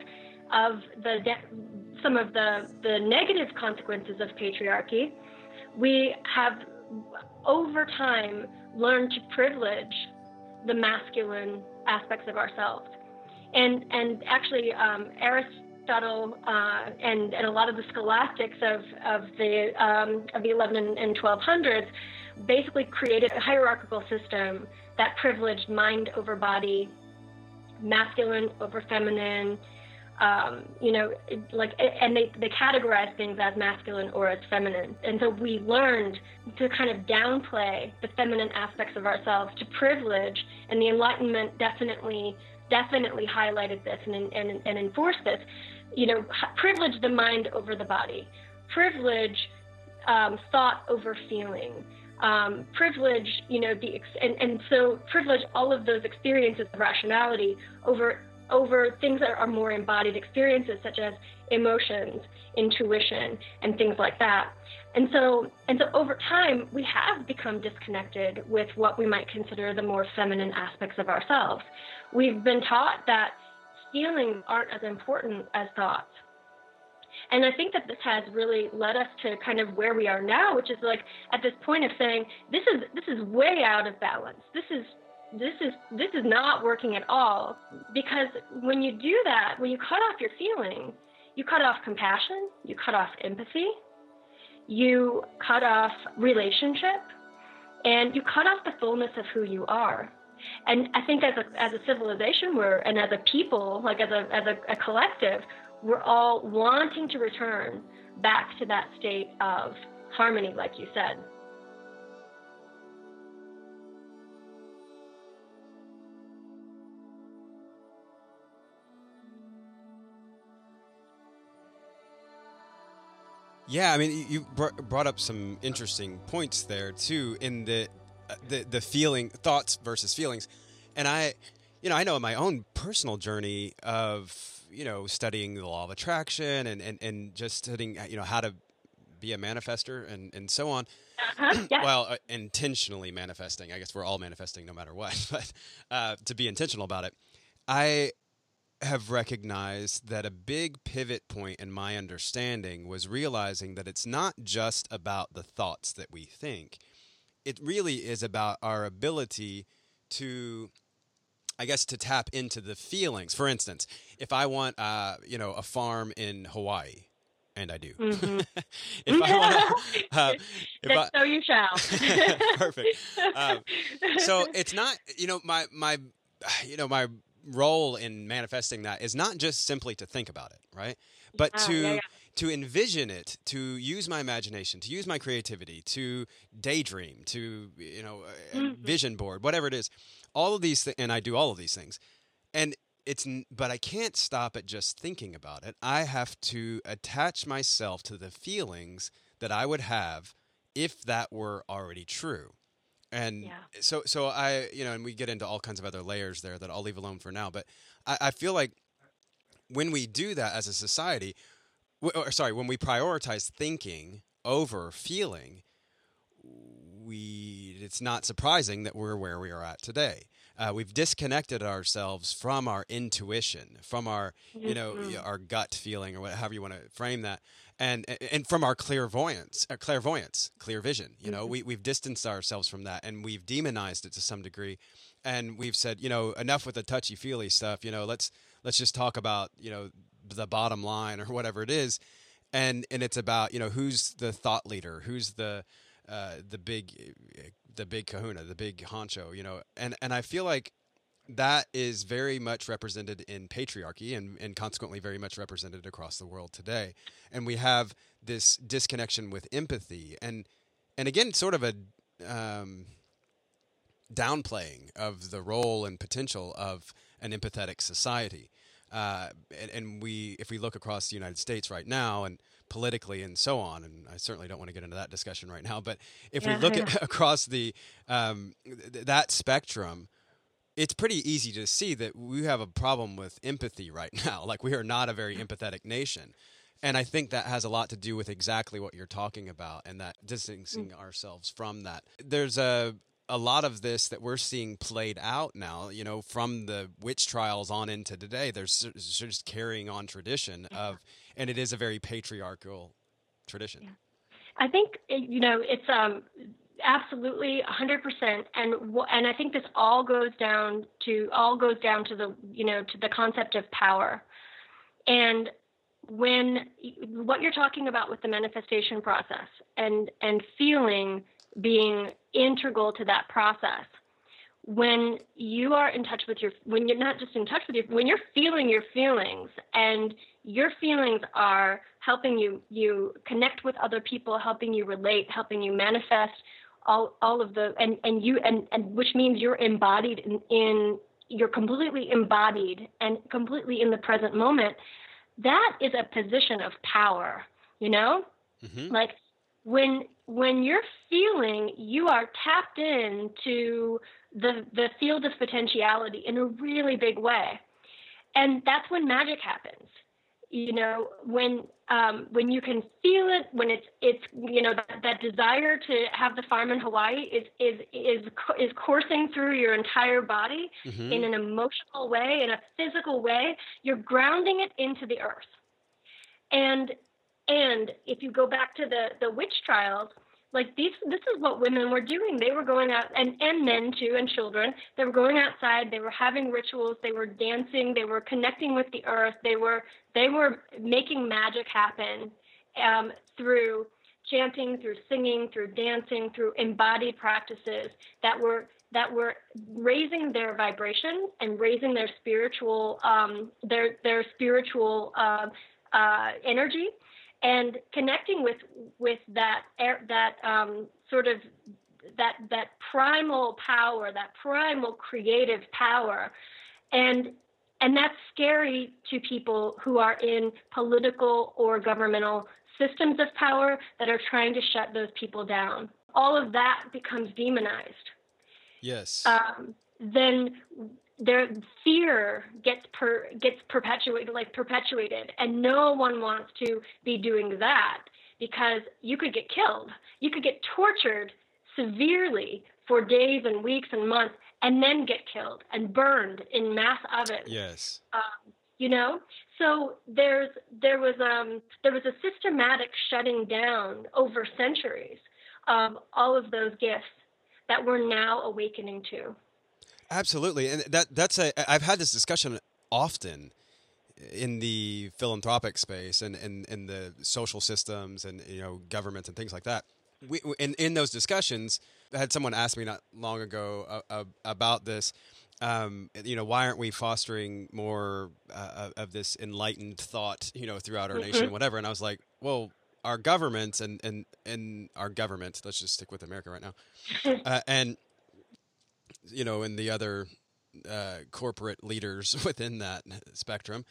of the de- some of the, the negative consequences of patriarchy, we have over time learn to privilege the masculine aspects of ourselves. And, and actually, um, Aristotle uh, and, and a lot of the scholastics of, of, the, um, of the 11 and 1200s basically created a hierarchical system that privileged mind over body, masculine over feminine, um, you know, like, and they, they categorize things as masculine or as feminine. And so we learned to kind of downplay the feminine aspects of ourselves to privilege, and the Enlightenment definitely, definitely highlighted this and, and, and enforced this. You know, privilege the mind over the body, privilege um, thought over feeling. Um, privilege, you know, the and, and so privilege all of those experiences of rationality over over things that are more embodied experiences such as emotions, intuition, and things like that. And so, and so over time, we have become disconnected with what we might consider the more feminine aspects of ourselves. We've been taught that feelings aren't as important as thoughts. And I think that this has really led us to kind of where we are now, which is like at this point of saying this is this is way out of balance. This is this is this is not working at all. Because when you do that when you cut off your feelings you cut off compassion you cut off empathy you cut off relationship and you cut off the fullness of who you are. And i think as a as a civilization we're and as a people like as a as a, a collective we're all wanting to return back to that state of harmony like you said Yeah, I mean, you brought up some interesting points there too in the uh, the the feeling thoughts versus feelings, and I, you know, I know in my own personal journey of you know studying the law of attraction and and and just studying you know how to be a manifester and and so on. Uh-huh, yeah. well, uh, intentionally manifesting. I guess we're all manifesting no matter what, but uh, to be intentional about it, I have recognized that a big pivot point in my understanding was realizing that it's not just about the thoughts that we think. It really is about our ability to I guess to tap into the feelings. For instance, if I want uh, you know, a farm in Hawaii, and I do. Mm-hmm. if I want uh, I, so you shall. perfect. Um, so it's not, you know, my my, you know, my role in manifesting that is not just simply to think about it, right? But oh, to yeah, yeah. to envision it, to use my imagination, to use my creativity, to daydream, to you know, mm-hmm. vision board, whatever it is. All of these, th- and I do all of these things, and it's but I can't stop at just thinking about it. I have to attach myself to the feelings that I would have if that were already true and yeah. so so i you know and we get into all kinds of other layers there that i'll leave alone for now but i, I feel like when we do that as a society or sorry when we prioritize thinking over feeling we it's not surprising that we're where we are at today uh, we've disconnected ourselves from our intuition from our you know mm-hmm. our gut feeling or whatever you want to frame that and and from our clairvoyance, uh, clairvoyance, clear vision. You know, mm-hmm. we we've distanced ourselves from that, and we've demonized it to some degree, and we've said, you know, enough with the touchy feely stuff. You know, let's let's just talk about you know the bottom line or whatever it is, and and it's about you know who's the thought leader, who's the uh, the big the big kahuna, the big honcho, you know, and and I feel like that is very much represented in patriarchy and, and consequently very much represented across the world today. And we have this disconnection with empathy and and again sort of a um, downplaying of the role and potential of an empathetic society. Uh, and, and, we, if we look across the United States right now, and politically and so on, and I certainly don't want to get into that discussion right now. But if yeah, we look at, across the um, th- that spectrum, it's pretty easy to see that we have a problem with empathy right now. Like we are not a very empathetic nation. And I think that has a lot to do with exactly what you're talking about and that distancing mm. ourselves from that. There's a a lot of this that we're seeing played out now, you know, from the witch trials on into today, there's just carrying on tradition yeah. of, and it is a very patriarchal tradition. Yeah. I think, you know, it's um, absolutely 100% and and I think this all goes down to all goes down to the you know to the concept of power. And when what you're talking about with the manifestation process and and feeling being integral to that process when you are in touch with your when you're not just in touch with your when you're feeling your feelings and your feelings are helping you you connect with other people helping you relate helping you manifest all all of the and and you and and which means you're embodied in, in you're completely embodied and completely in the present moment that is a position of power, you know? Mm-hmm. Like when when you're feeling you are tapped into the the field of potentiality in a really big way. And that's when magic happens you know when um, when you can feel it when it's it's you know that, that desire to have the farm in Hawaii is is is is coursing through your entire body mm-hmm. in an emotional way in a physical way you're grounding it into the earth and and if you go back to the the witch trials like these this is what women were doing. They were going out and and men too and children. They were going outside. They were having rituals. They were dancing. They were connecting with the earth. They were they were making magic happen um, through chanting through singing through dancing through embodied practices that were that were raising their vibration and raising their spiritual um, their their spiritual uh, uh, energy and connecting with with that that um, sort of that that primal power, that primal creative power, and and that's scary to people who are in political or governmental systems of power that are trying to shut those people down. All of that becomes demonized. Yes. Um, then their fear gets per gets perpetuated like perpetuated. And no one wants to be doing that because you could get killed. You could get tortured severely for days and weeks and months and then get killed and burned in mass ovens. Yes. Um, you know? So there's there was um there was a systematic shutting down over centuries of all of those gifts that we're now awakening to Absolutely, and that that's a I've had this discussion often in the philanthropic space and in, in the social systems and you know governments and things like that. We, in in those discussions, I had someone ask me not long ago uh, uh, about this. Um, you know, why aren't we fostering more uh, of this enlightened thought, you know, throughout our mm-hmm. nation, whatever? And I was like, well, our governments and and and our government. Let's just stick with America right now, uh, and you know, and the other uh, corporate leaders within that spectrum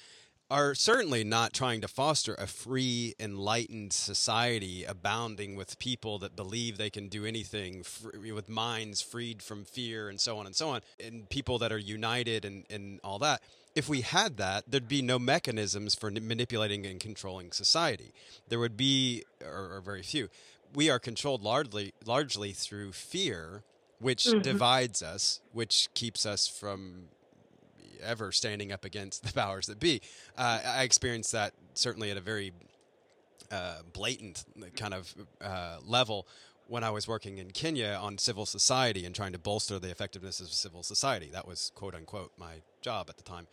are certainly not trying to foster a free, enlightened society abounding with people that believe they can do anything free, with minds freed from fear and so on and so on, and people that are united and, and all that. If we had that, there'd be no mechanisms for manipulating and controlling society. There would be, or, or very few. We are controlled largely, largely through fear which mm-hmm. divides us, which keeps us from ever standing up against the powers that be. Uh, I experienced that certainly at a very uh, blatant kind of uh, level when I was working in Kenya on civil society and trying to bolster the effectiveness of civil society. That was quote unquote my job at the time.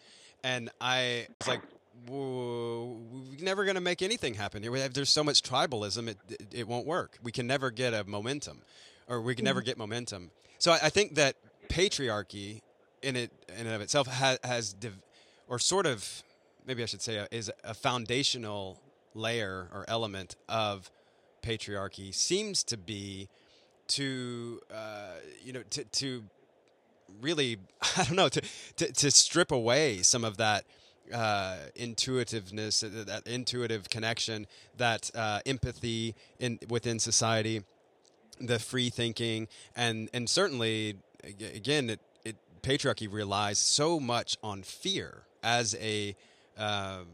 And I was like, we're never going to make anything happen here. There's so much tribalism, it, it, it won't work. We can never get a momentum, or we can never get momentum. So I, I, think that patriarchy, in it in and of itself, has, has div- or sort of, maybe I should say, a, uh, is a foundational layer or element of patriarchy. Seems to be to uh, you know to to really I don't know to, to to strip away some of that uh, intuitiveness, uh, that intuitive connection, that uh, empathy in within society, the free thinking, and and certainly again, it, it patriarchy relies so much on fear as a um,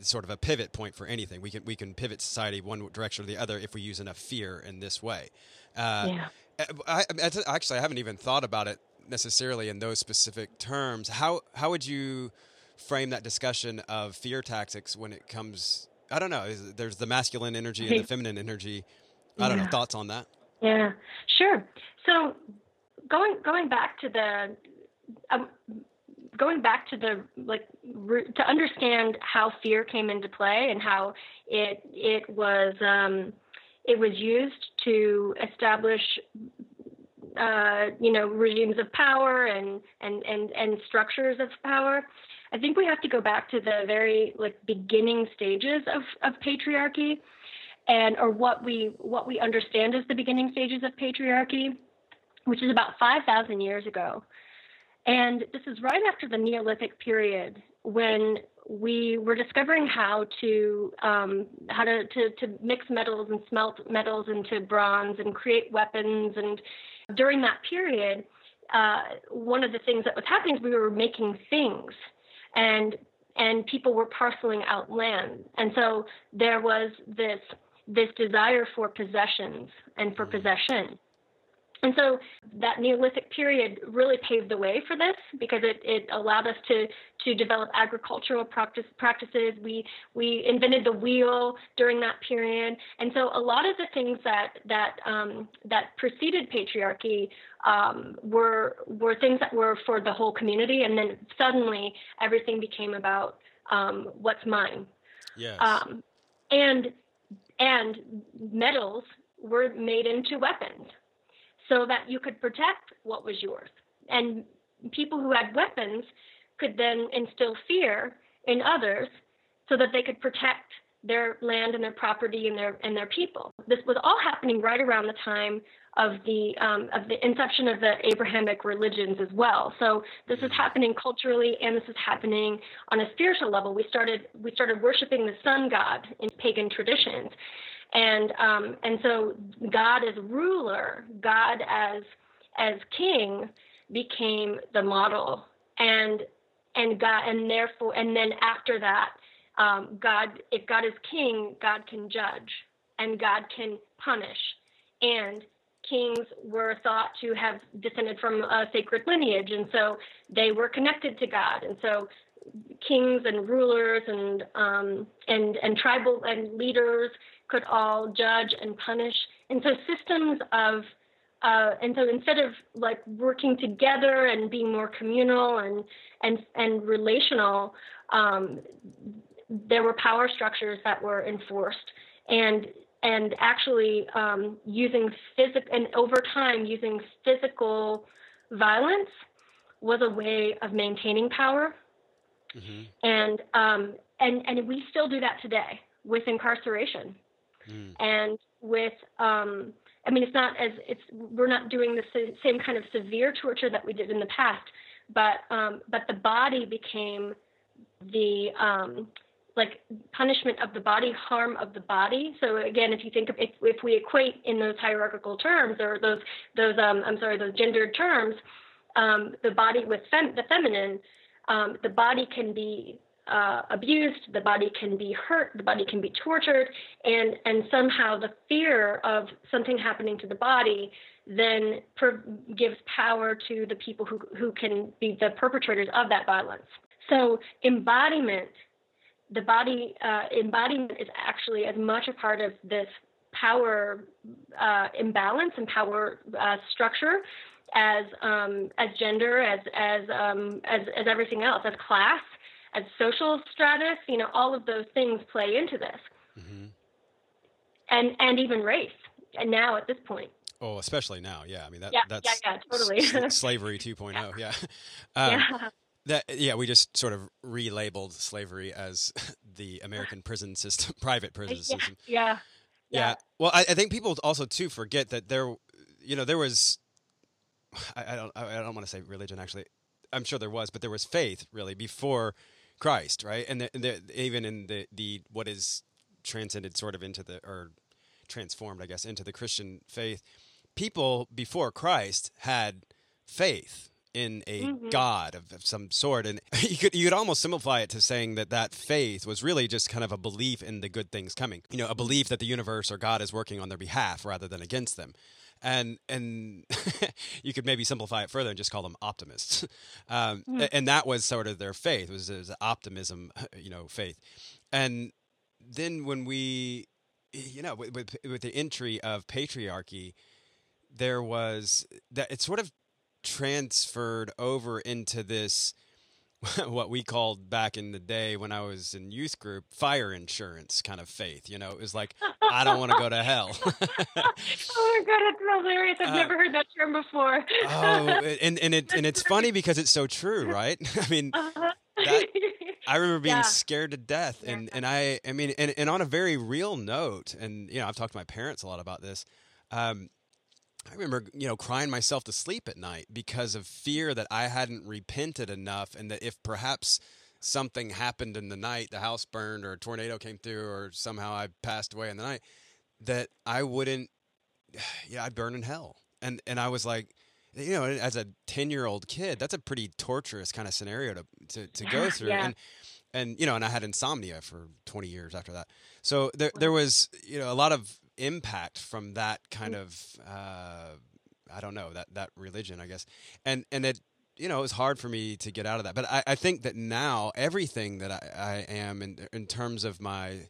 sort of a pivot point for anything. We can we can pivot society one direction or the other if we use enough fear in this way. Uh, yeah. I, I, actually, I haven't even thought about it necessarily in those specific terms. How how would you frame that discussion of fear tactics when it comes? I don't know. There's the masculine energy and the feminine energy. I don't yeah. know. Thoughts on that? Yeah, sure. So going going back to the um, going back to the like to understand how fear came into play and how it it was um, it was used to establish uh, you know regimes of power and, and and and structures of power. I think we have to go back to the very like beginning stages of, of patriarchy and or what we what we understand as the beginning stages of patriarchy, which is about 5,000 years ago. And this is right after the Neolithic period when we were discovering how to um, how to, to, to mix metals and smelt metals into bronze and create weapons. And during that period, uh, one of the things that was happening is we were making things, and and people were parceling out land, and so there was this this desire for possessions and for possession. And so that Neolithic period really paved the way for this because it, it allowed us to, to develop agricultural practice, practices. We, we invented the wheel during that period. And so a lot of the things that, that, um, that preceded patriarchy um, were, were things that were for the whole community. And then suddenly everything became about um, what's mine. Yes. Um, and, and metals were made into weapons so that you could protect what was yours. And people who had weapons could then instill fear in others so that they could protect their land and their property and their and their people. This was all happening right around the time of the um, of the inception of the Abrahamic religions as well. So this is happening culturally and this is happening on a spiritual level. We started we started worshiping the sun god in pagan traditions, and um, and so God as ruler, God as as king became the model, and and God and therefore and then after that, um, God if God is king, God can judge and God can punish, and kings were thought to have descended from a sacred lineage, and so they were connected to God, and so kings and rulers and um, and and tribal and leaders could all judge and punish. And so systems of uh, and so instead of like working together and being more communal and and and relational, um, there were power structures that were enforced. And and actually um, using physical and over time using physical violence was a way of maintaining power. Mm-hmm. And um, and and we still do that today with incarceration. Mm. And with, um, I mean, it's not as it's we're not doing the same kind of severe torture that we did in the past, but um, but the body became the um, like punishment of the body, harm of the body. So again, if you think of if, if we equate in those hierarchical terms or those those um, I'm sorry those gendered terms, um, the body with fem- the feminine, um, the body can be uh, abused, the body can be hurt, the body can be tortured, and and somehow the fear of something happening to the body then per- gives power to the people who who can be the perpetrators of that violence. So embodiment, the body uh, embodiment is actually as much a part of this power uh, imbalance and power uh, structure as um, as gender, as as, um, as as everything else, as class, as social stratus. You know, all of those things play into this, mm-hmm. and and even race. And now at this point. Oh, especially now, yeah. I mean that yeah, that's yeah, yeah, totally. slavery 2.0, yeah. yeah. Um, yeah. That yeah, we just sort of relabeled slavery as the American prison system, private uh, prison yeah, system. Yeah. Yeah. yeah. Well, I, I, think people also too forget that there, you know, there was. I, I don't. I don't want to say religion. Actually, I'm sure there was, but there was faith really before Christ, right? And the, the, even in the the what is transcended sort of into the or transformed, I guess, into the Christian faith. People before Christ had faith in a mm-hmm. god of, of, some sort and you could you could almost simplify it to saying that that faith was really just kind of a belief in the good things coming you know a belief that the universe or god is working on their behalf rather than against them and and you could maybe simplify it further and just call them optimists um, mm-hmm. and that was sort of their faith was, was optimism you know faith and then when we you know with, with, with the entry of patriarchy there was that it sort of transferred over into this what we called back in the day when I was in youth group fire insurance kind of faith. You know, it was like I don't want to go to hell. oh my god, it's hilarious! I've uh, never heard that term before. oh, and and it and it's funny because it's so true, right? I mean, uh-huh. that, I remember being yeah. scared to death, and and I I mean, and and on a very real note, and you know, I've talked to my parents a lot about this. Um, I remember, you know, crying myself to sleep at night because of fear that I hadn't repented enough and that if perhaps something happened in the night, the house burned or a tornado came through or somehow I passed away in the night, that I wouldn't, yeah, I'd burn in hell. And, and I was like, you know, as a 10 year old kid, that's a pretty torturous kind of scenario to, to, to go through. Yeah. And, and, you know, and I had insomnia for 20 years after that. So there, there was, you know, a lot of impact from that kind of uh, I don't know that that religion I guess. And and it you know it was hard for me to get out of that. But I, I think that now everything that I, I am in in terms of my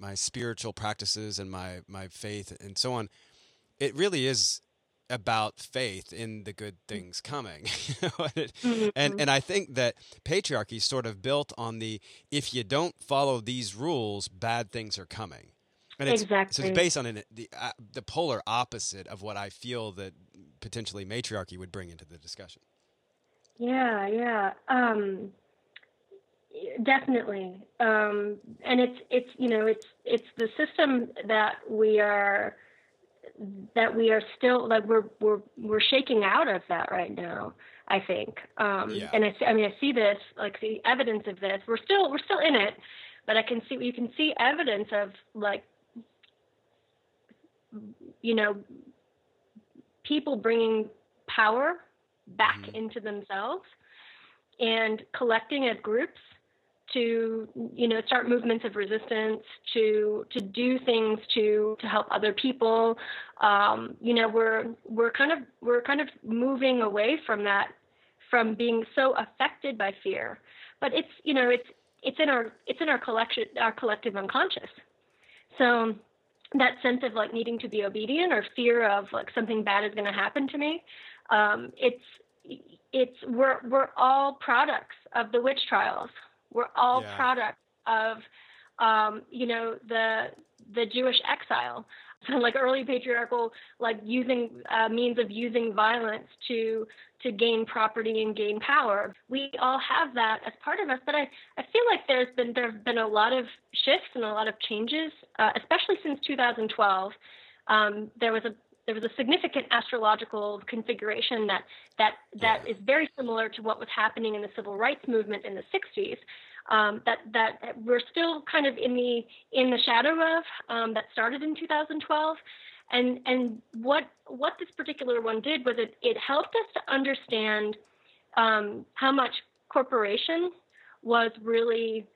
my spiritual practices and my my faith and so on it really is about faith in the good things coming mm-hmm. and and I think that patriarchy is sort of built on the if you don't follow these rules bad things are coming and it's, exactly. So it's based on an, the uh, the polar opposite of what I feel that potentially matriarchy would bring into the discussion. Yeah, yeah, um, definitely. Um, and it's it's you know it's it's the system that we are that we are still like we're we're we're shaking out of that right now. I think, um, yeah. and I, I mean I see this like the evidence of this. We're still we're still in it, but I can see you can see evidence of like you know, people bringing power back mm-hmm. into themselves and collecting as groups to you know start movements of resistance to to do things to to help other people. Um, you know we're we're kind of we're kind of moving away from that from being so affected by fear. But it's you know it's it's in our it's in our collection our collective unconscious. So that sense of like needing to be obedient or fear of like something bad is going to happen to me. Um, it's it's we're we're all products of the witch trials. We're all yeah. products of um, you know the the jewish exile like early patriarchal like using uh, means of using violence to to gain property and gain power. We all have that as part of us but i i feel like there's been there have been a lot of shifts and a lot of changes uh, especially since 2012 um, there was a there was a significant astrological configuration that that that is very similar to what was happening in the civil rights movement in the 60s um, that that we're still kind of in the in the shadow of um, that started in 2012. And and what what this particular one did was it it helped us to understand um, how much corporation was really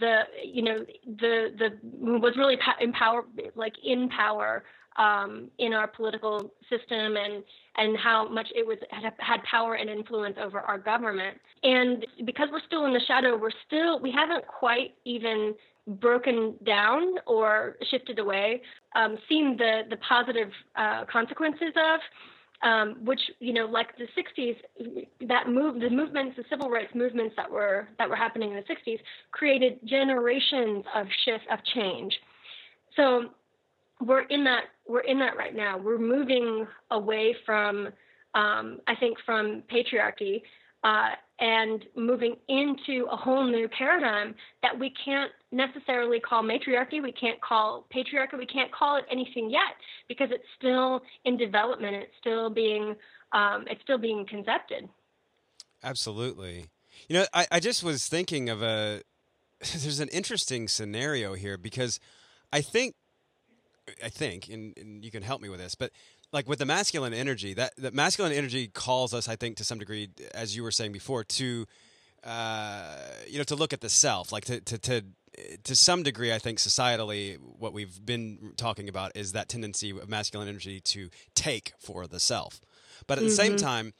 the you know the the was really in power like in power um, in our political system and and how much it was had, had power and influence over our government. And because we're still in the shadow, we're still we haven't quite even broken down or shifted away, um, seen the the positive uh, consequences of. um, which you know, like the '60s, that move, the movements, the civil rights movements that were that were happening in the '60s, created generations of shift of change. So we're in that we're in that right now. We're moving away from, um, I think, from patriarchy. Uh, and moving into a whole new paradigm that we can't necessarily call matriarchy, we can't call patriarchy, we can't call it anything yet because it's still in development. It's still being um, it's still being concepted. Absolutely. You know, I, I just was thinking of a there's an interesting scenario here because I think I think, and, and you can help me with this, but like with the masculine energy, that that masculine energy calls us, I think, to some degree, as you were saying before, to uh, you know, to look at the self, like to, to to to some degree, I think societally, what we've been talking about is that tendency of masculine energy to take for the self. But at mm-hmm. the same mm-hmm. time,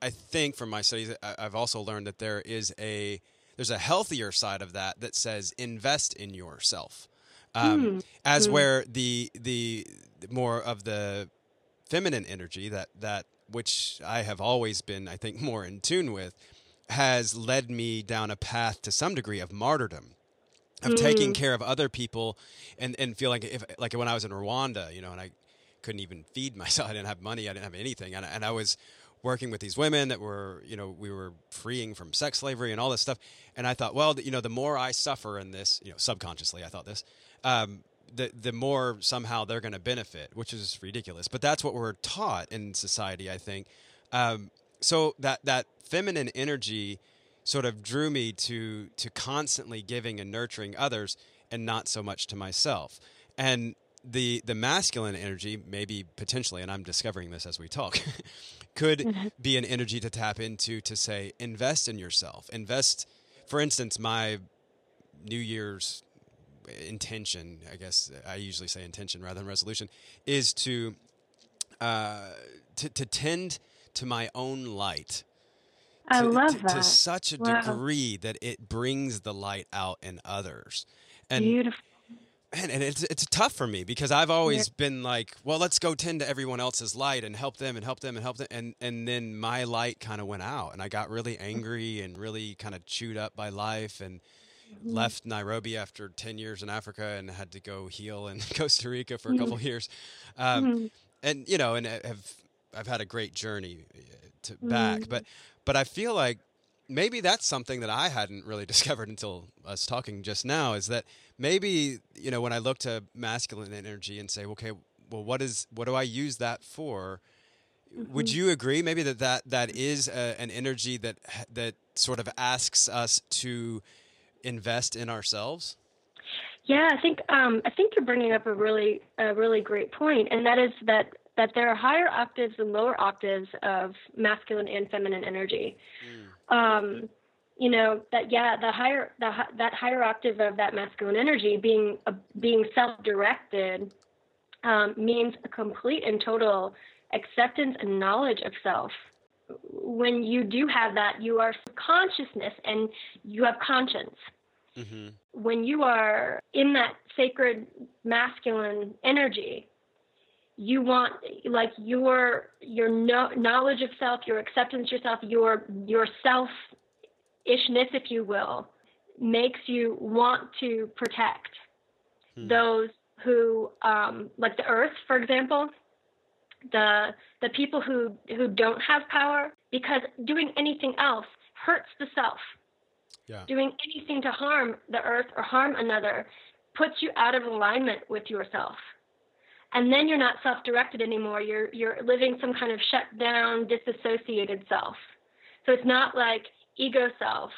I think from my studies, I've also learned that there is a there's a healthier side of that that says invest in yourself. Um, mm. As mm. where the the more of the feminine energy that that which I have always been, I think, more in tune with, has led me down a path to some degree of martyrdom, of mm. taking care of other people, and and feeling if like when I was in Rwanda, you know, and I couldn't even feed myself, I didn't have money, I didn't have anything, and, and I was working with these women that were, you know, we were freeing from sex slavery and all this stuff, and I thought, well, you know, the more I suffer in this, you know, subconsciously, I thought this. Um, the the more somehow they're going to benefit, which is ridiculous. But that's what we're taught in society, I think. Um, so that that feminine energy sort of drew me to to constantly giving and nurturing others, and not so much to myself. And the the masculine energy, maybe potentially, and I'm discovering this as we talk, could mm-hmm. be an energy to tap into to say invest in yourself, invest. For instance, my New Year's intention, I guess I usually say intention rather than resolution, is to uh, to, to tend to my own light. I to, love to, that. To such a wow. degree that it brings the light out in others. And, Beautiful. And, and it's it's tough for me because I've always yeah. been like, well, let's go tend to everyone else's light and help them and help them and help them, and and then my light kind of went out, and I got really angry and really kind of chewed up by life, and. Left Nairobi after 10 years in Africa and had to go heal in Costa Rica for a couple mm-hmm. years. Um, mm-hmm. And, you know, and have, I've had a great journey uh, to back, but, mm-hmm. but I feel like maybe that's something that I hadn't really discovered until us talking just now is that maybe, you know, when I look to masculine energy and say, okay, well, what is, what do I use that for? Mm-hmm. Would you agree maybe that that, that is a, an energy that, that sort of asks us to invest in ourselves? Yeah, I think um, I think you're bringing up a really a really great point, and that is that that there are higher octaves and lower octaves of masculine and feminine energy. Mm. Um, you know that yeah, the higher the that higher octave of that masculine energy being uh, being self-directed um, means a complete and total acceptance and knowledge of self when you do have that, you are consciousness and you have conscience. Mm-hmm. When you are in that sacred masculine energy, you want like your your no, knowledge of self, your acceptance of yourself, your your self ishness, if you will, makes you want to protect hmm. those who um, like the earth, for example the the people who who don't have power because doing anything else hurts the self. Yeah. Doing anything to harm the earth or harm another puts you out of alignment with yourself. And then you're not self-directed anymore. You're you're living some kind of shut down, disassociated self. So it's not like ego self,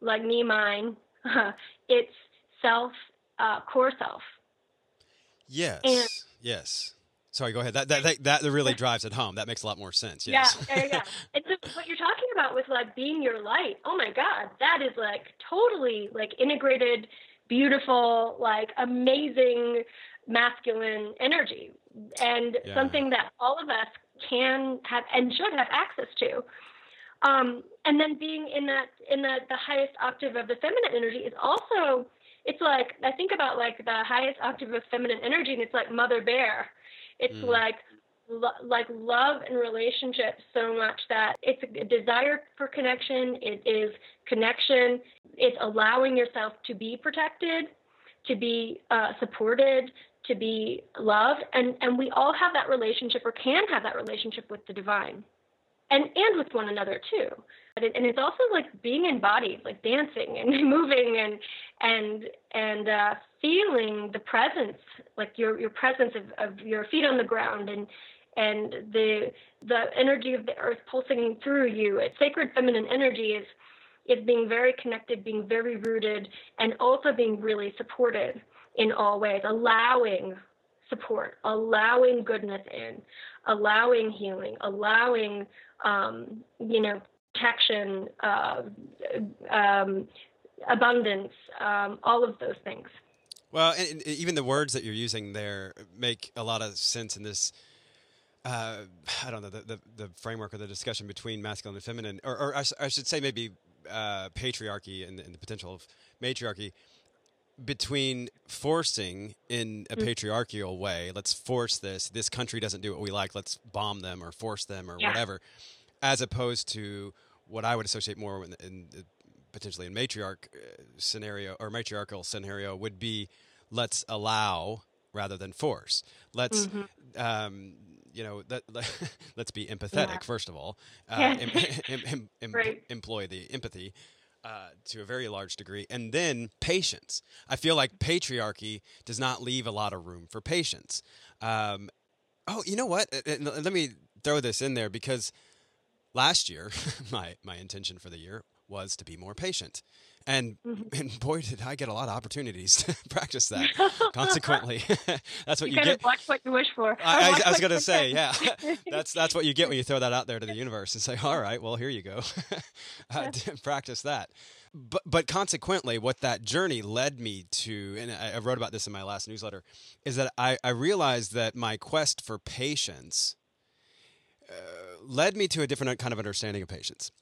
like me, mine. it's self, uh, core self. Yes. And, yes. Sorry, go ahead. That that that, really drives it home. That makes a lot more sense. Yes. Yeah, yeah, yeah. it's what you're talking about with like being your light. Oh my God, that is like totally like integrated, beautiful, like amazing masculine energy, and yeah. something that all of us can have and should have access to. Um, and then being in that in the the highest octave of the feminine energy is also it's like I think about like the highest octave of feminine energy, and it's like Mother Bear it's mm. like lo- like love and relationships so much that it's a desire for connection. It is connection. It's allowing yourself to be protected, to be uh, supported, to be loved, and and we all have that relationship or can have that relationship with the divine, and and with one another too. And it's also like being embodied, like dancing and moving and and and uh, feeling the presence, like your your presence of, of your feet on the ground and and the the energy of the earth pulsing through you. It's sacred feminine energy is is being very connected, being very rooted, and also being really supported in all ways, allowing support, allowing goodness in, allowing healing, allowing um, you know protection, uh, um, abundance, um, all of those things. Well, and, and even the words that you're using there make a lot of sense in this uh, I don't know the, the, the framework of the discussion between masculine and feminine, or, or I, I, should say maybe uh, patriarchy and, and, the potential of matriarchy between forcing in a mm. patriarchal way. Let's force this. This country doesn't do what we like. Let's bomb them or force them or yeah. whatever, as opposed to what I would associate more in, in potentially in matriarch uh, scenario or matriarchal scenario would be let's allow rather than force. Let's mm-hmm. um, you know, let, let, us be empathetic yeah. first of all. Uh, em, em, em, right. Employ the empathy. Uh, to a very large degree, and then patience. I feel like patriarchy does not leave a lot of room for patience. Um, oh, you know what? Let me throw this in there because last year, my my intention for the year was to be more patient. And mm-hmm. and boy, did I get a lot of opportunities to practice that. Consequently, that's what you, you get. Watch what you wish for. I, I, I was going to say, yeah, that's that's what you get when you throw that out there to the universe and say, all right, well, here you go, uh, practice that. But but consequently, what that journey led me to, and I, I wrote about this in my last newsletter, is that I, I realized that my quest for patience uh, led me to a different kind of understanding of patience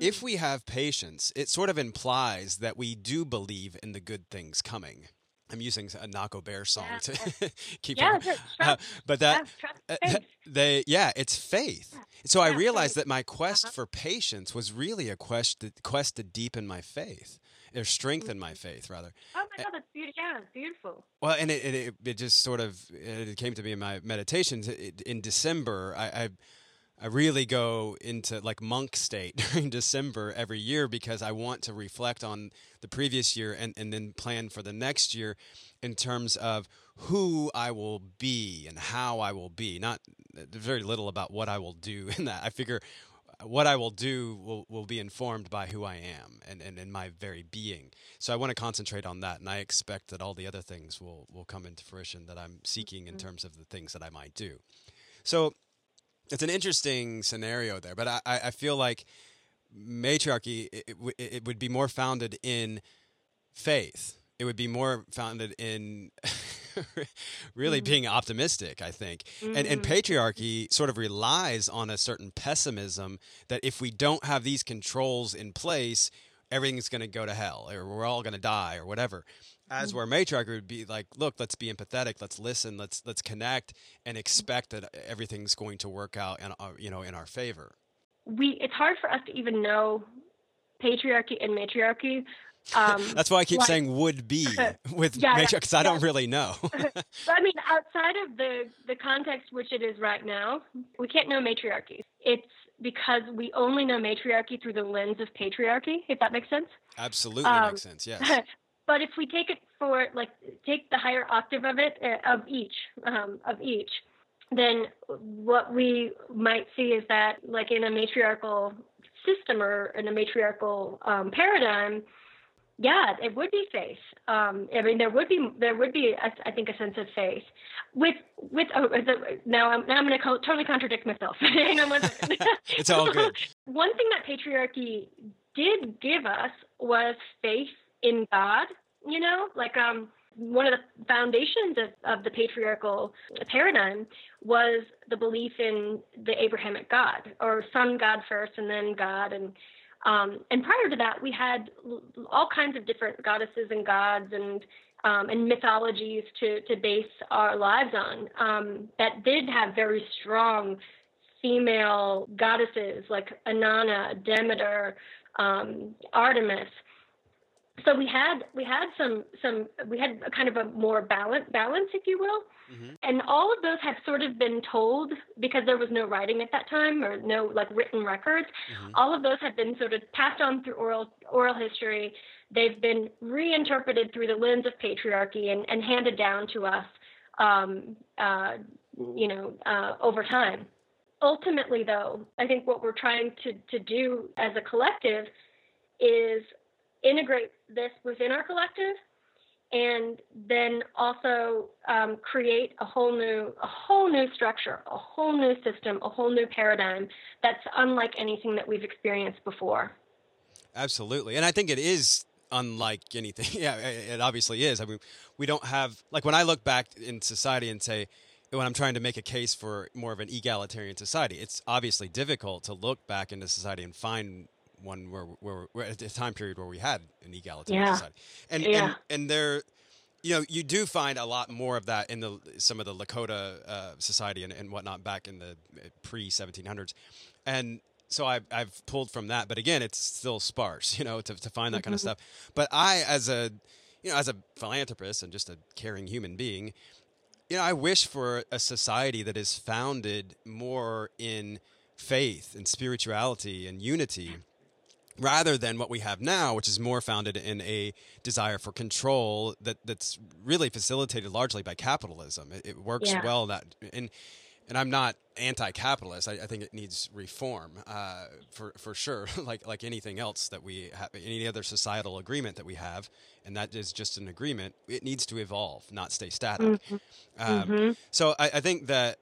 if we have patience, it sort of implies that we do believe in the good things coming. I'm using a Nahko Bear song yeah. to keep yeah, it. Uh, but that yeah, uh, they yeah, it's faith. Yeah. So I realized faith. that my quest uh-huh. for patience was really a quest to, quest to deepen my faith or strengthen mm-hmm. my faith rather. Oh my god, that's beautiful! Yeah, it's beautiful. Well, and it, it, it just sort of it came to me in my meditations in December. I, I I really go into like monk state during December every year because I want to reflect on the previous year and, and then plan for the next year in terms of who I will be and how I will be. Not very little about what I will do in that. I figure what I will do will, will be informed by who I am and, and, and my very being. So I want to concentrate on that. And I expect that all the other things will, will come into fruition that I'm seeking in mm-hmm. terms of the things that I might do. So it's an interesting scenario there, but I, I feel like matriarchy it, it, it, would be more founded in faith. It would be more founded in really mm-hmm. being optimistic, I think. Mm-hmm. And, and mm-hmm. patriarchy sort of relies on a certain pessimism that if we don't have these controls in place, everything's going to go to hell or we're all going to die or whatever as mm-hmm. where matriarchy would be like look let's be empathetic. Let's listen. Let's let's connect and expect that everything's going to work out and uh, you know in our favor. We it's hard for us to even know patriarchy and matriarchy um, that's why i keep like, saying would be with yeah, matriarchy because yeah, i don't really know. I mean outside of the the context which it is right now we can't know matriarchy. It's because we only know matriarchy through the lens of patriarchy if that makes sense. Absolutely um, makes sense yes But if we take it for like take the higher octave of it uh, of each um, of each, then what we might see is that like in a matriarchal system or in a matriarchal um, paradigm, yeah, it would be faith. Um, I mean, there would be there would be I think a sense of faith with with oh, now I'm now I'm going to co- totally contradict myself. Hang on one second. it's all good. one thing that patriarchy did give us was faith in God, you know, like um one of the foundations of, of the patriarchal paradigm was the belief in the Abrahamic God, or sun God first and then God. And um, and prior to that, we had all kinds of different goddesses and gods and um, and mythologies to, to base our lives on um, that did have very strong female goddesses like Inanna, Demeter, um, Artemis. So we had we had some some we had a kind of a more balance balance, if you will, mm-hmm. and all of those have sort of been told because there was no writing at that time or no like written records. Mm-hmm. All of those have been sort of passed on through oral oral history. They've been reinterpreted through the lens of patriarchy and, and handed down to us, um, uh, you know, uh, over time ultimately, though, I think what we're trying to, to do as a collective is integrate this within our collective and then also um, create a whole new a whole new structure a whole new system a whole new paradigm that's unlike anything that we've experienced before. Absolutely. And i think it is unlike anything. Yeah it obviously is. I mean we don't have like when i look back in society and say when I'm trying to make a case for more of an egalitarian society, it's obviously difficult to look back into society and find one where, where, where at a time period where we had an egalitarian yeah. society. And, yeah. and and there, you know, you do find a lot more of that in the some of the Lakota uh, society and, and whatnot back in the uh, pre 1700s, and so I've, I've pulled from that. But again, it's still sparse, you know, to, to find that mm-hmm. kind of stuff. But I, as a you know, as a philanthropist and just a caring human being, you know, I wish for a society that is founded more in faith and spirituality and unity rather than what we have now, which is more founded in a desire for control that, that's really facilitated largely by capitalism. It, it works yeah. well that and and I'm not anti-capitalist. I, I think it needs reform uh, for for sure, like like anything else that we have, any other societal agreement that we have, and that is just an agreement. It needs to evolve, not stay static. Mm-hmm. Um, mm-hmm. So I, I, think that.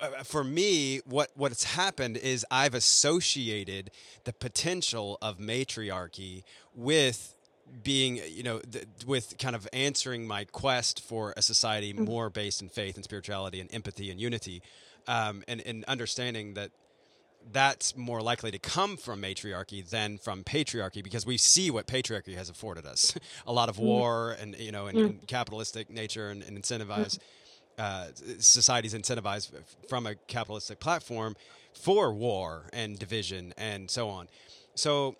Uh, for me, what what's happened is I've associated the potential of matriarchy with being you know th- with kind of answering my quest for a society mm-hmm. more based in faith and spirituality and empathy and unity um, and, and understanding that that's more likely to come from matriarchy than from patriarchy because we see what patriarchy has afforded us a lot of mm-hmm. war and you know and, mm. and capitalistic nature and, and incentivize uh, societies incentivized from a capitalistic platform for war and division and so on so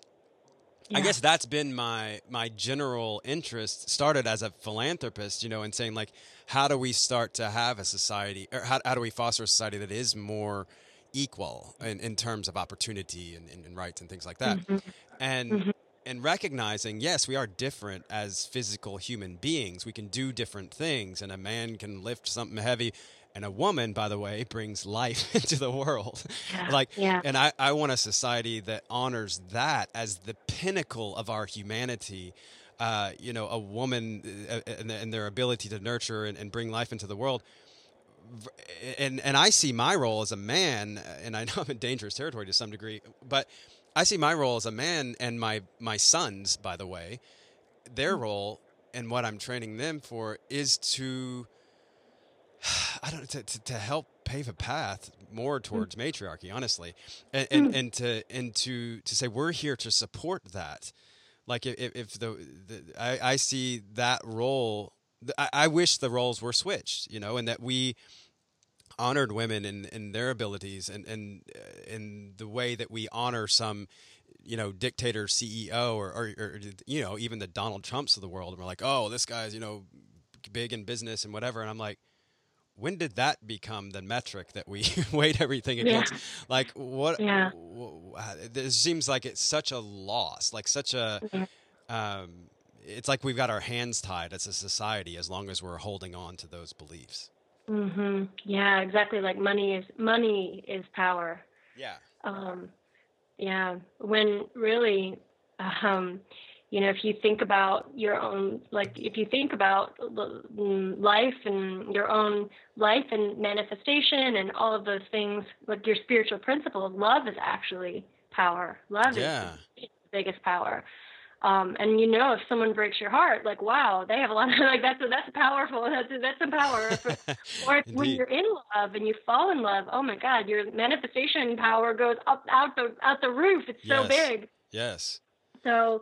yeah. I guess that's been my my general interest. Started as a philanthropist, you know, and saying like, how do we start to have a society, or how, how do we foster a society that is more equal in, in terms of opportunity and, and, and rights and things like that, mm-hmm. and mm-hmm. And recognizing yes, we are different as physical human beings. We can do different things, and a man can lift something heavy and a woman by the way brings life into the world yeah, like yeah. and I, I want a society that honors that as the pinnacle of our humanity uh, you know a woman uh, and, and, their ability to nurture and, and, bring life into the world and and I see my role as a man and I know I'm in dangerous territory to some degree but I see my role as a man and my my sons by the way their mm. role and what I'm training them for is to I don't to, to, to, help pave a path more mm. towards mm. matriarchy, honestly, and and, mm. and, to and to to say we're here to support that. Like if, if the, the I, I see that role, I, I wish the roles were switched, you know, and that we honored women and, in their abilities and and uh, in the way that we honor some you know dictator CEO or, or, or you know even the Donald Trumps of the world and we're like oh this guy's you know big in business and whatever and I'm like when did that become the metric that we weighed everything against? Yeah. Like what? Yeah. it seems like it's such a loss, like such a. Yeah. Um, it's like we've got our hands tied as a society as long as we're holding on to those beliefs. Mhm. Yeah, exactly. Like money is money is power. Yeah. Um, yeah. When really, um, you know if you think about your own like if you think about mm, life and your own life and manifestation and all of those things like your spiritual principles love is actually power love yeah. is the biggest power um, and you know if someone breaks your heart like wow they have a lot of like that's that's powerful. That's that's some power. Or when you're in love and you fall in love oh my god your manifestation power goes up out the out the roof. It's yes. so big. Yes. So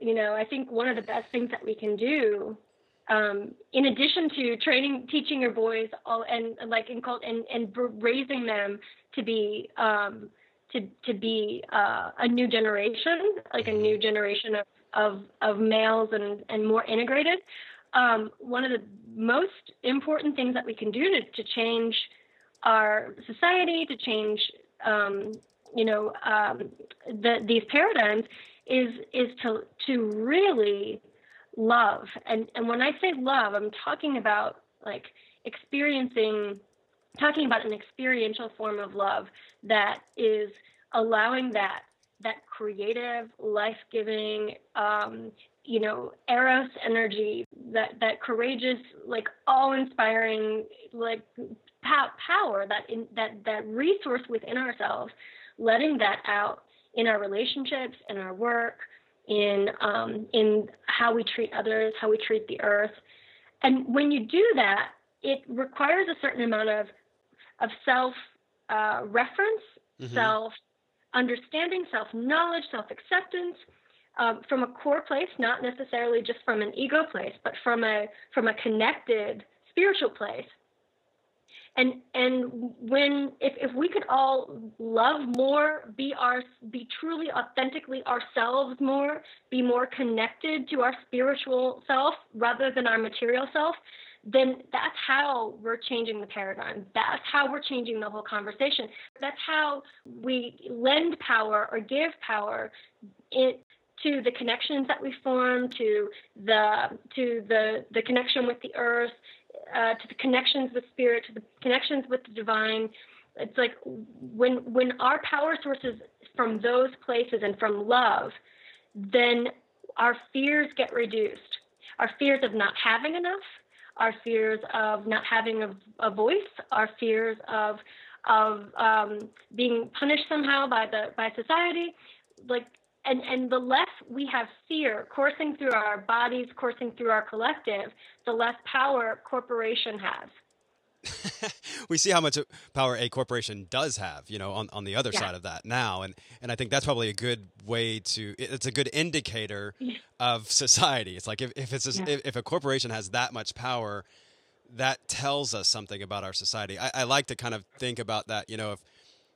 you know, I think one of the best things that we can do um, in addition to training, teaching your boys all and like in cult and and raising them to be um, to to be uh, a new generation, like a new generation of of, of males and and more integrated. Um, one of the most important things that we can do to, to change our society, to change um, you know um, the, these paradigms, is is to to really love. And and when I say love, I'm talking about like experiencing talking about an experiential form of love that is allowing that that creative, life-giving, um, you know, eros energy, that that courageous, like awe-inspiring, like power, that in, that that resource within ourselves, letting that out in our relationships, in our work, in um, in how we treat others, how we treat the earth. And when you do that, it requires a certain amount of of self uh, reference, mm-hmm. self understanding, self knowledge, self acceptance. Um, from a core place, not necessarily just from an ego place, but from a from a connected spiritual place and and when if, if we could all love more be our be truly authentically ourselves more be more connected to our spiritual self rather than our material self then that's how we're changing the paradigm that's how we're changing the whole conversation that's how we lend power or give power to the connections that we form to the to the the connection with the earth uh, to the connections with spirit, to the connections with the divine. It's like when when our power sources from those places and from love, then our fears get reduced. Our fears of not having enough, our fears of not having a, a voice, our fears of of um, being punished somehow by the by society, like and and the less we have fear coursing through our bodies, coursing through our collective, the less power corporation has. we see how much power a corporation does have, you know, on, on the other yeah. side of that now, and and I think that's probably a good way to. It's a good indicator of society. It's like if, if it's a, yeah. if, if, a corporation has that much power, that tells us something about our society. I, I like to kind of think about that. You know, if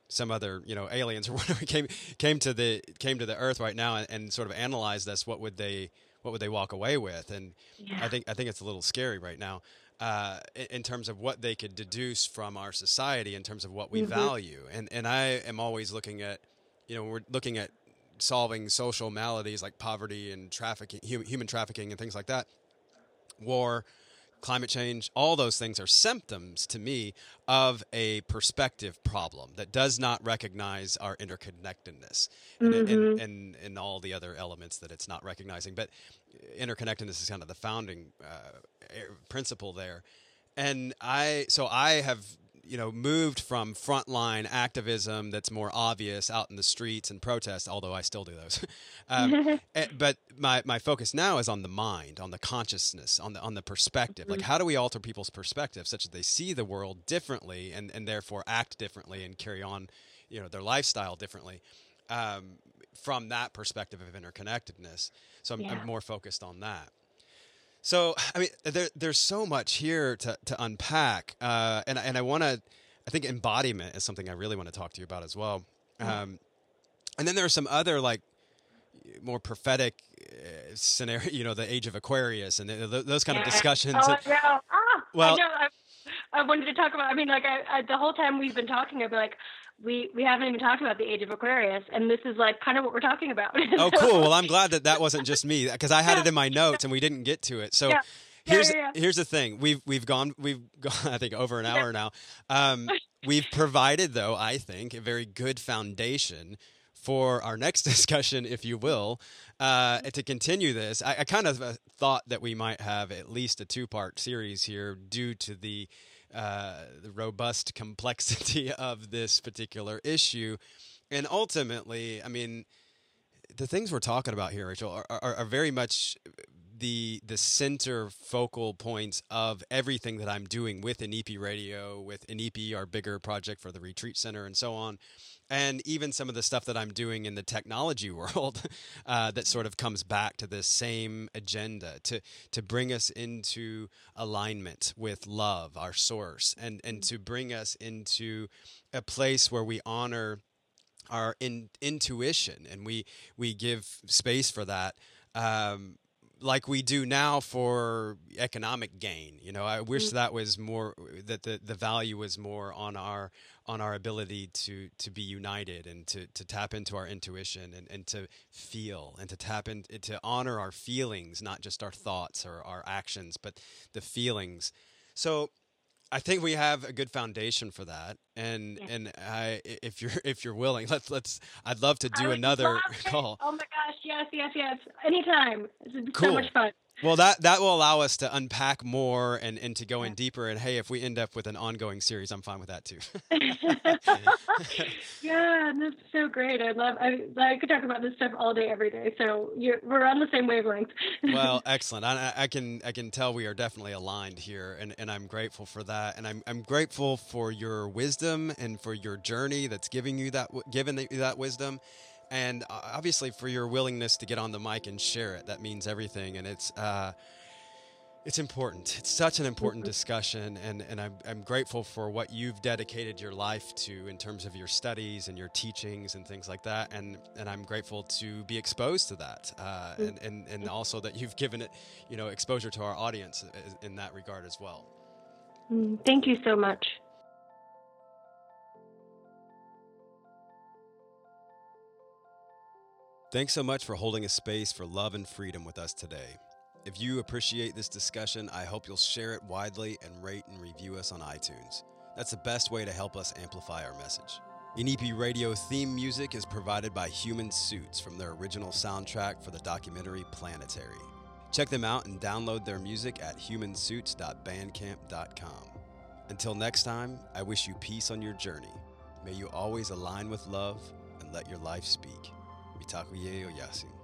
some other you know aliens or whatever came came to the came to the earth right now and, and sort of analyzed this what would they what would they walk away with and yeah. i think i think it's a little scary right now uh, in, terms of what they could deduce from our society in terms of what we mm-hmm. value and and i am always looking at you know we're looking at solving social maladies like poverty and trafficking human trafficking and things like that war climate change, all those things are symptoms to me of a perspective problem that does not recognize our interconnectedness and, mm-hmm. and, and, and, all the other elements that it's not recognizing. But interconnectedness is kind of the founding uh, principle there. And I, so I have you know, moved from frontline activism that's more obvious out in the streets and protest, although I still do those. um, eh, but my, my focus now is on the mind, on the consciousness, on the on the perspective. Mm-hmm. Like, how do we alter people's perspective such that they see the world differently and, and therefore act differently and carry on, you know, their lifestyle differently um, from that perspective of interconnectedness. So I'm, yeah. I'm more focused on that. So, I mean, there, there's so much here to, to unpack. Uh, and, and I want to, I think embodiment is something I really want to talk to you about as well. Mm-hmm. Um, and then there are some other like more prophetic uh, scenario, you know, the age of Aquarius and the, the, those kind yeah. of discussions. Oh, yeah. Ah, well, I know. I, I, wanted to talk about, I mean, like I, the whole time we've been talking, I'd be like, we we haven't even talked about the age of Aquarius, and this is like kind of what we're talking about. oh, cool. Well, I'm glad that that wasn't just me because I had it in my notes and we didn't get to it. So. Yeah. Here's yeah, here's the thing we've we've gone we've gone I think over an hour now. Um, we've provided though I think a very good foundation for our next discussion, if you will, uh, to continue this. I, I kind of uh, thought that we might have at least a two part series here due to the uh, the robust complexity of this particular issue. And ultimately, I mean, the things we're talking about here, Rachel, are, are, are very much the the center focal points of everything that I'm doing with Inipi Radio, with Inipi, our bigger project for the retreat center, and so on, and even some of the stuff that I'm doing in the technology world, uh, that sort of comes back to this same agenda to to bring us into alignment with love, our source, and and to bring us into a place where we honor our in, intuition and we we give space for that um, like we do now for economic gain. You know, I wish mm-hmm. that was more that the, the value was more on our on our ability to to be united and to, to tap into our intuition and, and to feel and to tap into to honor our feelings, not just our thoughts or our actions, but the feelings. So I think we have a good foundation for that, and yeah. and I, if you're if you're willing, let's let's. I'd love to do another call. Oh my gosh! Yes, yes, yes. Anytime. It's cool. so much fun. Well, that that will allow us to unpack more and, and to go in deeper. And hey, if we end up with an ongoing series, I'm fine with that too. yeah, that's so great. I love. I, I could talk about this stuff all day, every day. So we're on the same wavelength. well, excellent. I, I can I can tell we are definitely aligned here, and, and I'm grateful for that. And I'm I'm grateful for your wisdom and for your journey that's giving you that given you that wisdom and uh, obviously for your willingness to get on the mic and share it. That means everything, and it's uh, it's important. It's such an important mm-hmm. discussion, and and I'm I'm grateful for what you've dedicated your life to in terms of your studies and your teachings and things like that, and and I'm grateful to be exposed to that, uh, mm-hmm. and and and also that you've given it, you know, exposure to our audience in that regard as well. Mm, thank you so much. Thanks so much for holding a space for love and freedom with us today. If you appreciate this discussion, I hope you'll share it widely and rate and review us on iTunes. That's the best way to help us amplify our message. Inipi Radio theme music is provided by Human Suits from their original soundtrack for the documentary Planetary. Check them out and download their music at humansuits.bandcamp.com. Until next time, I wish you peace on your journey. May you always align with love and let your life speak. Takuye Oyasin.